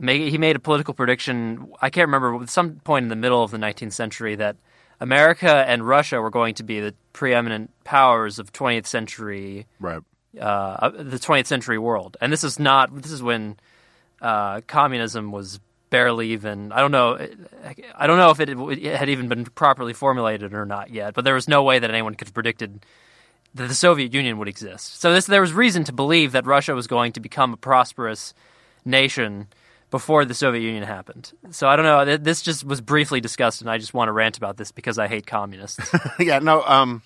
he made a political prediction. I can't remember at some point in the middle of the 19th century that America and Russia were going to be the preeminent powers of 20th century Right. uh, the 20th century world. And this is not. This is when uh, communism was barely even. I don't know. I don't know if it, it had even been properly formulated or not yet. But there was no way that anyone could have predicted that the Soviet Union would exist. So this, there was reason to believe that Russia was going to become a prosperous nation before the Soviet Union happened. So I don't know. This just was briefly discussed, and I just want to rant about this because I hate communists. *laughs* yeah, no. Um,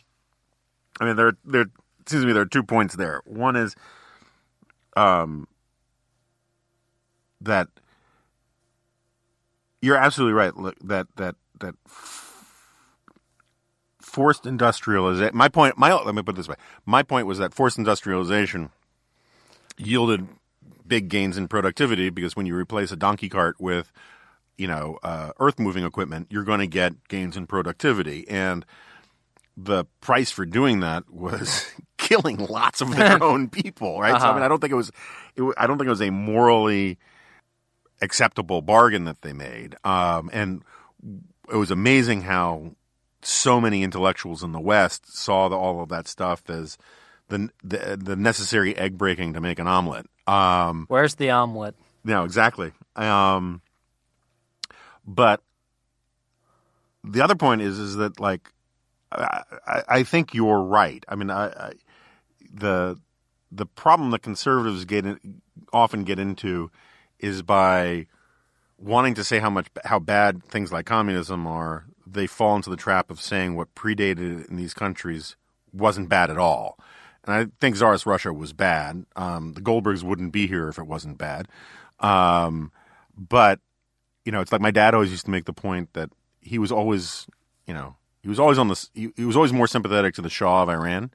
I mean, there, there. Excuse me. There are two points there. One is, um, that you're absolutely right. Look, that that that forced industrialization. My point. My let me put it this way. My point was that forced industrialization yielded big gains in productivity because when you replace a donkey cart with you know uh, earth moving equipment, you're going to get gains in productivity and the price for doing that was *laughs* killing lots of their *laughs* own people, right? So I mean, I don't think it was, it, I don't think it was a morally acceptable bargain that they made. Um, and it was amazing how so many intellectuals in the West saw the, all of that stuff as the the, the necessary egg breaking to make an omelet. Um, Where's the omelet? no, exactly. Um, but the other point is, is that like, I, I, think you're right. I mean, I, I, the the problem that conservatives get in, often get into is by wanting to say how much how bad things like communism are. They fall into the trap of saying what predated it in these countries wasn't bad at all. And I think Tsarist Russia was bad. Um, the Goldbergs wouldn't be here if it wasn't bad. Um, but you know, it's like my dad always used to make the point that he was always, you know, he was always on this. He, he was always more sympathetic to the Shah of Iran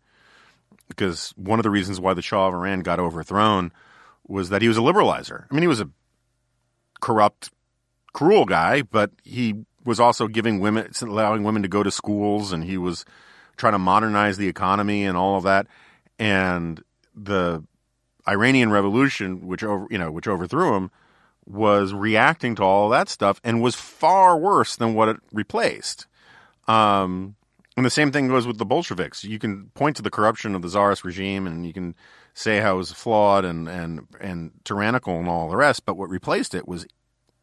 because one of the reasons why the Shah of Iran got overthrown was that he was a liberalizer. I mean, he was a corrupt, cruel guy, but he was also giving women, allowing women to go to schools, and he was trying to modernize the economy and all of that. And the Iranian Revolution, which over, you know, which overthrew him, was reacting to all that stuff and was far worse than what it replaced. Um, and the same thing goes with the Bolsheviks. You can point to the corruption of the Tsarist regime, and you can say how it was flawed and and and tyrannical and all the rest. But what replaced it was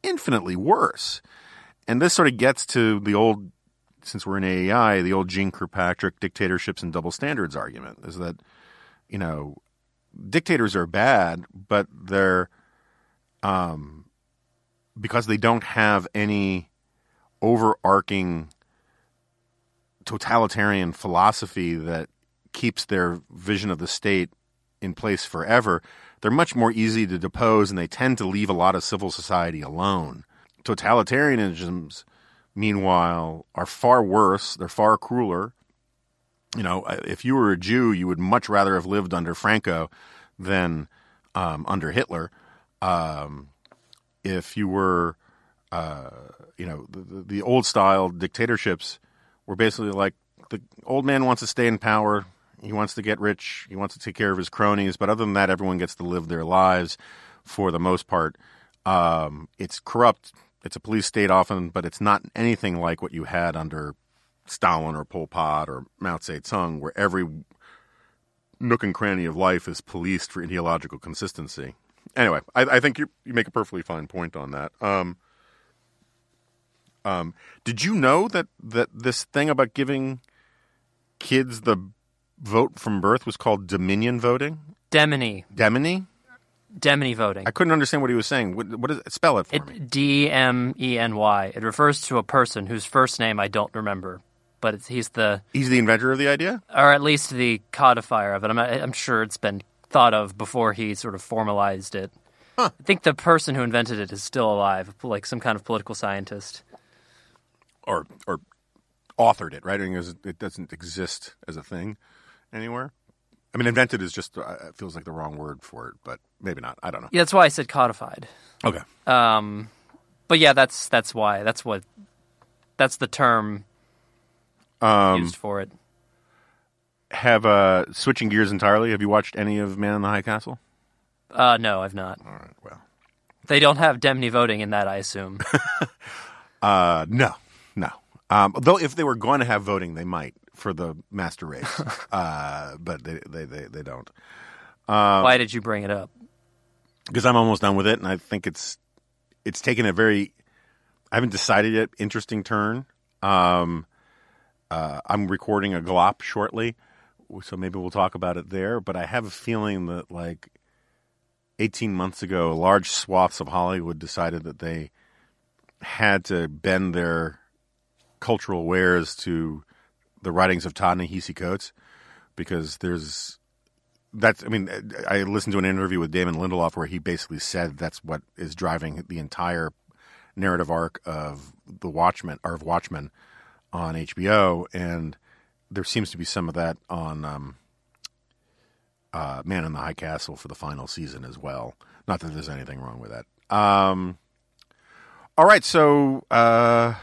infinitely worse. And this sort of gets to the old, since we're in AEI, the old Jeane Kirkpatrick dictatorships and double standards argument is that, you know, dictators are bad, but they're, um, because they don't have any overarching totalitarian philosophy that keeps their vision of the state in place forever, they're much more easy to depose and they tend to leave a lot of civil society alone. Totalitarianisms, meanwhile, are far worse, they're far crueler. You know, if you were a Jew, you would much rather have lived under Franco than um, under Hitler. Um, if you were, uh, you know, the, the, the old style dictatorships were basically like the old man wants to stay in power. He wants to get rich. He wants to take care of his cronies. But other than that, everyone gets to live their lives for the most part. Um, it's corrupt. It's a police state often, but it's not anything like what you had under Stalin or Pol Pot or Mao Zedong, where every nook and cranny of life is policed for ideological consistency. Anyway, I, I think you, you make a perfectly fine point on that. Um, um, did you know that, that this thing about giving kids the vote from birth was called dominion voting? Demeny. Demeny? Demeny voting. I couldn't understand what he was saying. What, what is it? Spell it for me. D M E N Y. It refers to a person whose first name I don't remember, but it's, he's the He's the inventor of the idea? or at least the codifier of it. I'm I'm sure it's been thought of before he sort of formalized it. I think the person who invented it is still alive, like some kind of political scientist. Or, or authored it, right? I mean, it doesn't exist as a thing anywhere. I mean, invented is just, uh, it feels like the wrong word for it, but maybe not. I don't know. Yeah, that's why I said codified. Okay. Um, but yeah, that's that's why. That's what. That's the term Um, used for it. have, uh, switching gears entirely, have you watched any of Man in the High Castle? Uh, no, I've not. All right, well. They don't have Demeny voting in that, I assume. *laughs* Uh, no, no. Um, though if they were going to have voting, they might for the master race. *laughs* uh, but they, they, they, they don't. why did you bring it up? Because I'm almost done with it, and I think it's it's taken a very I haven't decided yet interesting turn. Um, uh, I'm recording a GLoP shortly so maybe we'll talk about it there. But I have a feeling that like 18 months ago, large swaths of Hollywood decided that they had to bend their cultural wares to the writings of Ta-Nehisi Coates because there's that's I mean I listened to an interview with Damon Lindelof where he basically said that's what is driving the entire narrative arc of the Watchmen or of Watchmen on HBO and there seems to be some of that on um, uh, Man in the High Castle for the final season as well. Not that there's anything wrong with that. Um, all right, so uh,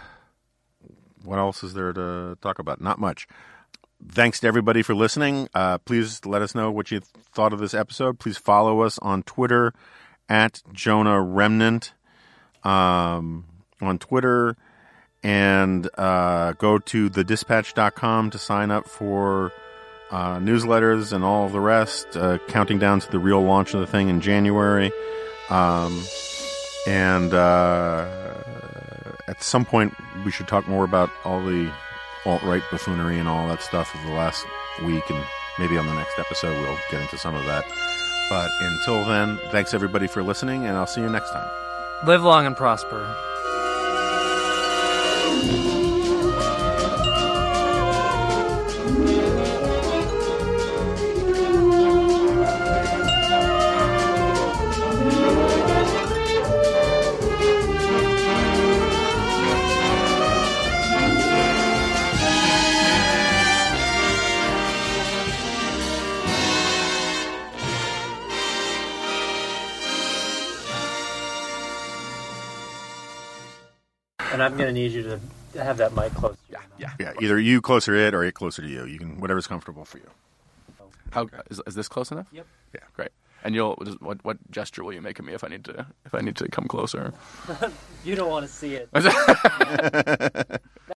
what else is there to talk about? Not much. Thanks to everybody for listening. Uh, please let us know what you thought of this episode. Please follow us on Twitter at Jonah Remnant um, on Twitter and uh, go to thedispatch.com to sign up for uh, newsletters and all the rest, uh, counting down to the real launch of the thing in January. Um, and uh, at some point, we should talk more about all the alt right buffoonery and all that stuff of the last week, and maybe on the next episode, we'll get into some of that. But until then, thanks everybody for listening, and I'll see you next time. Live long and prosper. Thank you. And I'm going to need you to have that mic close. Yeah, yeah. Yeah, either you closer to it or it closer to you. You can whatever's comfortable for you. How is, is this close enough? Yep. Yeah, great. And you'll just- what what gesture will you make at me if I need to if I need to come closer? *laughs* You don't want to see it. *laughs* *laughs*